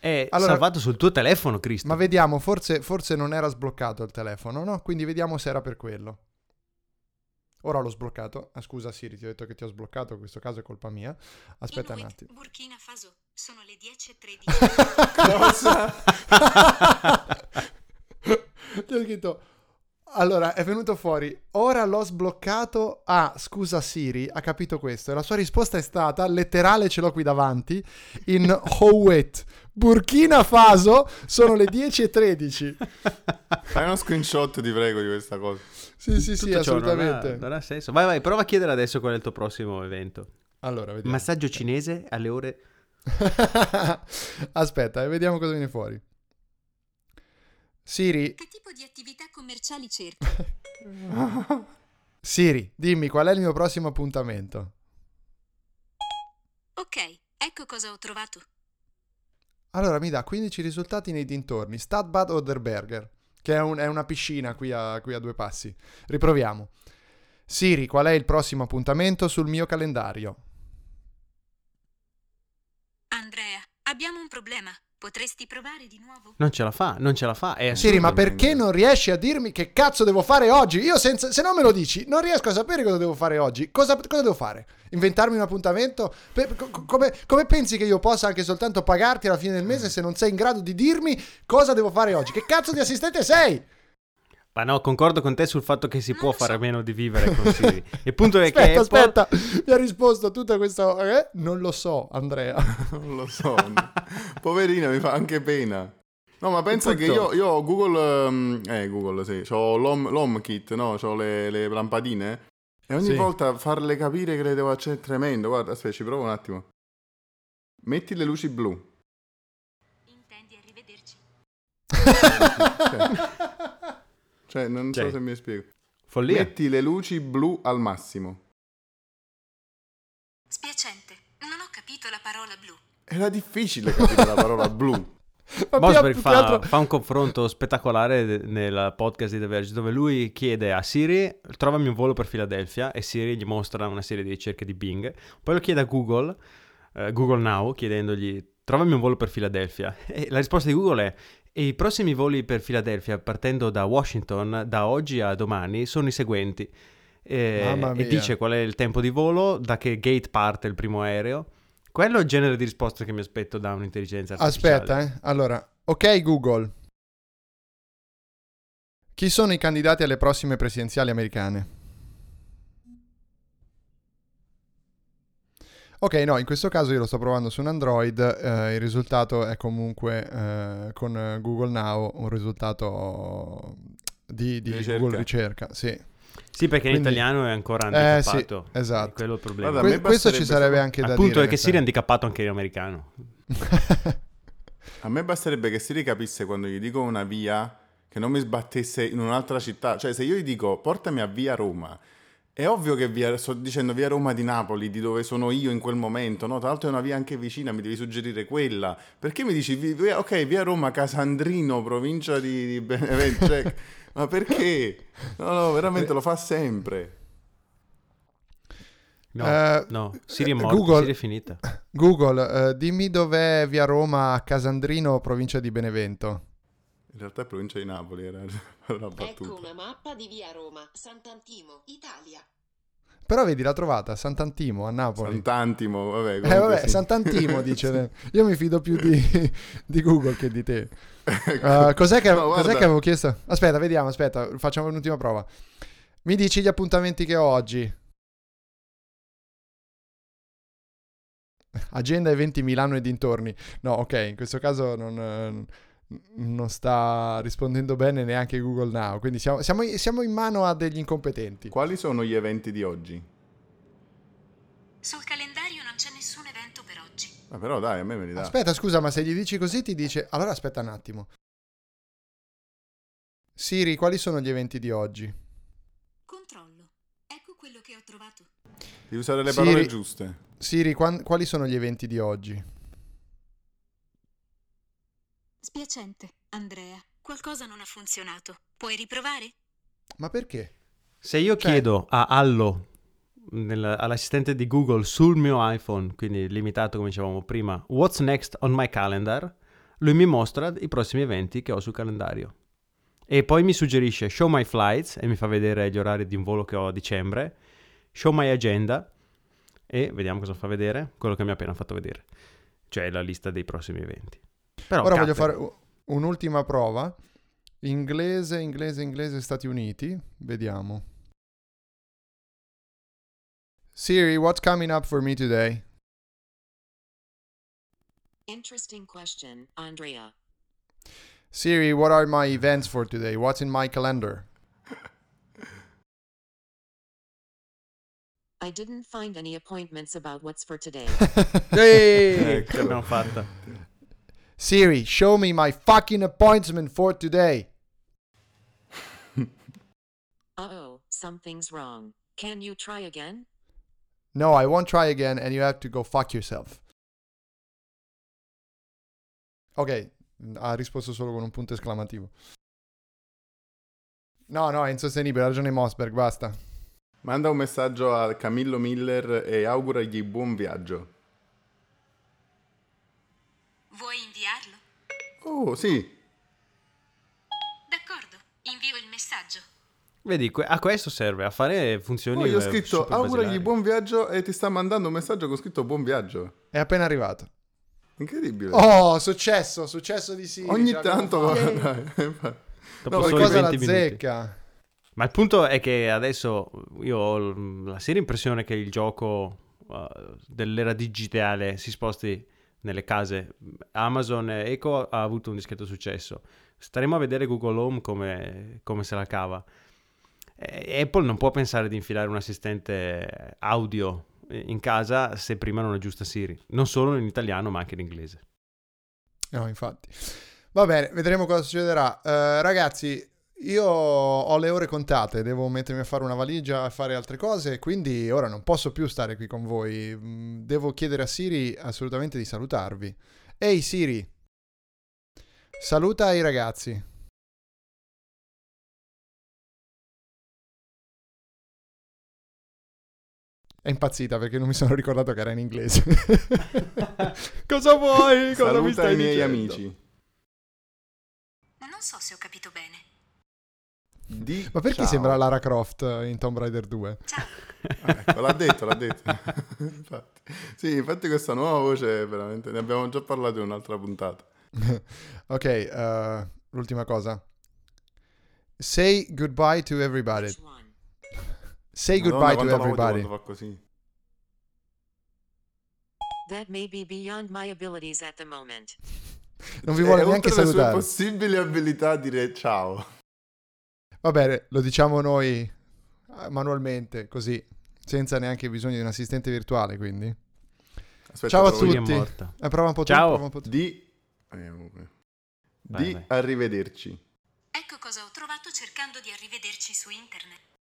è Allora- salvato sul tuo telefono, Cristo. Ma vediamo, forse, forse non era sbloccato il telefono, no? Quindi vediamo se era per quello. Ora l'ho sbloccato. Ah, scusa Siri, ti ho detto che ti ho sbloccato, in questo caso è colpa mia. Aspetta un Inuit, attimo. Burkina Faso, sono le 10.13. Cosa? Ti ho scritto... Allora, è venuto fuori. Ora l'ho sbloccato. Ah, scusa Siri, ha capito questo. E la sua risposta è stata, letterale ce l'ho qui davanti, in Howet, Burkina Faso, sono le 10.13. Fai uno screenshot, ti prego, di questa cosa. Sì, sì, sì, Tutto ciò non ha- assolutamente. Non ha, senso. Vai, vai, prova a chiedere adesso qual è il tuo prossimo evento. Allora, vediamo. Massaggio cinese alle ore... Aspetta, eh, vediamo cosa viene fuori. Siri, che tipo di attività commerciali cerchi? Siri, dimmi qual è il mio prossimo appuntamento. Ok, ecco cosa ho trovato. Allora mi dà 15 risultati nei dintorni. Stadbad Oderberger, che è, un- è una piscina qui a, qui a due passi. Riproviamo. Siri, qual è il prossimo appuntamento sul mio calendario? Andrea, abbiamo un problema. Potresti provare di nuovo? Non ce la fa, non ce la fa. È Siri, ma perché non riesci a dirmi che cazzo devo fare oggi? Io senza, se non me lo dici, non riesco a sapere cosa devo fare oggi. Cosa, cosa devo fare? Inventarmi un appuntamento? Per- co- come, come pensi che io possa anche soltanto pagarti alla fine del mese se non sei in grado di dirmi cosa devo fare oggi? Che cazzo di assistente sei? Ma no, concordo con te sul fatto che si Non può fare a meno di vivere con Siri. Il punto è che Aspetta, Apple- aspetta, mi ha risposto a tutta questa... Eh? Non lo so, Andrea. Non lo so. Poverina, mi fa anche pena. No, ma pensa che io, io ho Google, ehm, eh, Google, sì, ho l'home, l'HomeKit, no? Ho le, le lampadine. E ogni Sì. volta farle capire che le devo accendere è tremendo. Guarda, aspetta, ci provo un attimo. Metti le luci blu. Intendi arrivederci? Cioè, non so Cioè, se mi spiego. Follia. Metti le luci blu al massimo. Spiacente, non ho capito la parola blu. Era difficile capire la parola blu. Che fa, altro- fa un confronto spettacolare nel podcast di The Verge dove lui chiede a Siri trovami un volo per Filadelfia e Siri gli mostra una serie di ricerche di Bing. Poi lo chiede a Google, eh, Google Now, chiedendogli trovami un volo per Filadelfia. E la risposta di Google è i prossimi voli per Filadelfia partendo da Washington da oggi a domani sono i seguenti. Eh, e dice qual è il tempo di volo, da che gate parte il primo aereo. Quello è il genere di risposta che mi aspetto da un'intelligenza artificiale. Aspetta, eh. Allora, ok Google. Chi sono i candidati alle prossime presidenziali americane? Ok, no, in questo caso io lo sto provando su un Android, eh, il risultato è comunque eh, con Google Now un risultato di, di Ricerca. Google ricerca, sì. Sì, perché in Quindi- italiano è ancora Eh, sì, handicappato. esatto. È quello il problema. A Que- questo ci sarebbe anche da Appunto, dire. è che Siri è handicappato anche in americano. A me basterebbe che Siri capisse quando gli dico una via che non mi sbattesse in un'altra città. Cioè, se io gli dico portami a via Roma, è ovvio che via, sto dicendo via Roma di Napoli, di dove sono io in quel momento, no? Tra l'altro è una via anche vicina, mi devi suggerire quella. Perché mi dici, vi- via- ok, via Roma, Casandrino, provincia di, di Benevento, cioè, ma perché? No, no, veramente lo fa sempre. No, Eh, no, Siri è morta, Google- Siri è finita. Google, eh, dimmi dov'è via Roma, Casandrino, provincia di Benevento. In realtà è provincia di Napoli, era la Ecco battuta. una mappa di via Roma, Sant'Antimo, Italia. Però vedi, l'ha trovata, Sant'Antimo, a Napoli. Sant'Antimo, vabbè. eh vabbè, sì. Sant'Antimo dice. Io mi fido più di, di Google che di te. Uh, cos'è, che, No, cos'è che avevo chiesto? Aspetta, vediamo, aspetta, facciamo un'ultima prova. Mi dici gli appuntamenti che ho oggi? Agenda eventi Milano e dintorni. No, ok, in questo caso non, eh, non sta rispondendo bene neanche Google Now. Quindi siamo, siamo, siamo in mano a degli incompetenti. Quali sono gli eventi di oggi? Sul calendario non c'è nessun evento per oggi. Ma però dai, a me me li dà. Aspetta, scusa, ma se gli dici così ti dice... Allora aspetta un attimo. Siri, quali sono gli eventi di oggi? Controllo. Ecco quello che ho trovato. Devi usare le Siri- parole giuste. Siri, quali sono gli eventi di oggi? Spiacente, Andrea. Qualcosa non ha funzionato. Puoi riprovare? Ma perché? Se io Cioè- chiedo a Allo, nel- all'assistente di Google sul mio iPhone, quindi limitato come dicevamo prima, what's next on my calendar, lui mi mostra i prossimi eventi che ho sul calendario. E poi mi suggerisce show my flights e mi fa vedere gli orari di un volo che ho a dicembre, show my agenda e vediamo cosa fa vedere, quello che mi ha appena fatto vedere, cioè la lista dei prossimi eventi. Però, Ora voglio fare un'ultima prova. Inglese, inglese, inglese, Stati Uniti. Vediamo. Siri, what's coming up for me today? Interesting question, Andrea. Siri, what are my events for today? What's in my calendar? I didn't find any appointments about what's for today. Ehi! Ecco. ce l'abbiamo fatta. Siri, show me my fucking appointment for today. Uh-oh, something's wrong. Can you try again? No, I won't try again and you have to go fuck yourself. Ok, ha risposto solo con un punto esclamativo. No, no, è insostenibile, ha ragione Mossberg, basta. Manda un messaggio a Camillo Miller e auguragli buon viaggio. Vuoi inviarlo? Oh, sì. D'accordo, invio il messaggio. Vedi, a questo serve, a fare funzioni Poi ho eh, scritto auguragli buon viaggio e ti sta mandando un messaggio con scritto buon viaggio. È appena arrivato. Incredibile. Oh, successo, successo di sì. Ogni tanto... Dopo No, Qualcosa la 20 minuti. zecca. Ma il punto è che adesso io ho la seria impressione che il gioco uh, dell'era digitale si sposti nelle case. Amazon Echo ha avuto un discreto successo. Staremo a vedere Google Home come, come se la cava. E- Apple non può pensare di infilare un assistente audio in casa se prima non è giusta Siri. Non solo in italiano ma anche in inglese. No, infatti. Va bene, vedremo cosa succederà. Eh, ragazzi, io ho le ore contate, devo mettermi a fare una valigia, a fare altre cose, quindi ora non posso più stare qui con voi. Mm, Devo chiedere a Siri assolutamente di salutarvi. Ehi Siri, saluta i ragazzi. È impazzita perché non mi sono ricordato che era in inglese. cosa vuoi? Cosa mi Saluta stai i miei dicendo? amici. Non so se ho capito bene. Di Ma perché ciao. sembra Lara Croft in Tomb Raider 2? Ciao. Ah, ecco, l'ha detto, l'ha detto. infatti. Sì, infatti questa nuova voce è veramente... Ne abbiamo già parlato in un'altra puntata. ok, eh, l'ultima cosa. Say goodbye to everybody. Say Madonna, goodbye to everybody. quando fa così. That may be beyond my abilities at the moment. Non vi vuole È neanche oltre le sue salutare. possibili abilità a dire ciao. Va bene, lo diciamo noi eh, manualmente, così, senza neanche bisogno di un assistente virtuale, quindi. Aspetta, Ciao a tutti. Eh, prova un po' tu, Ciao. prova un po' tu. Di, eh, Vai, di vai. arrivederci. Ecco cosa ho trovato cercando di arrivederci su internet.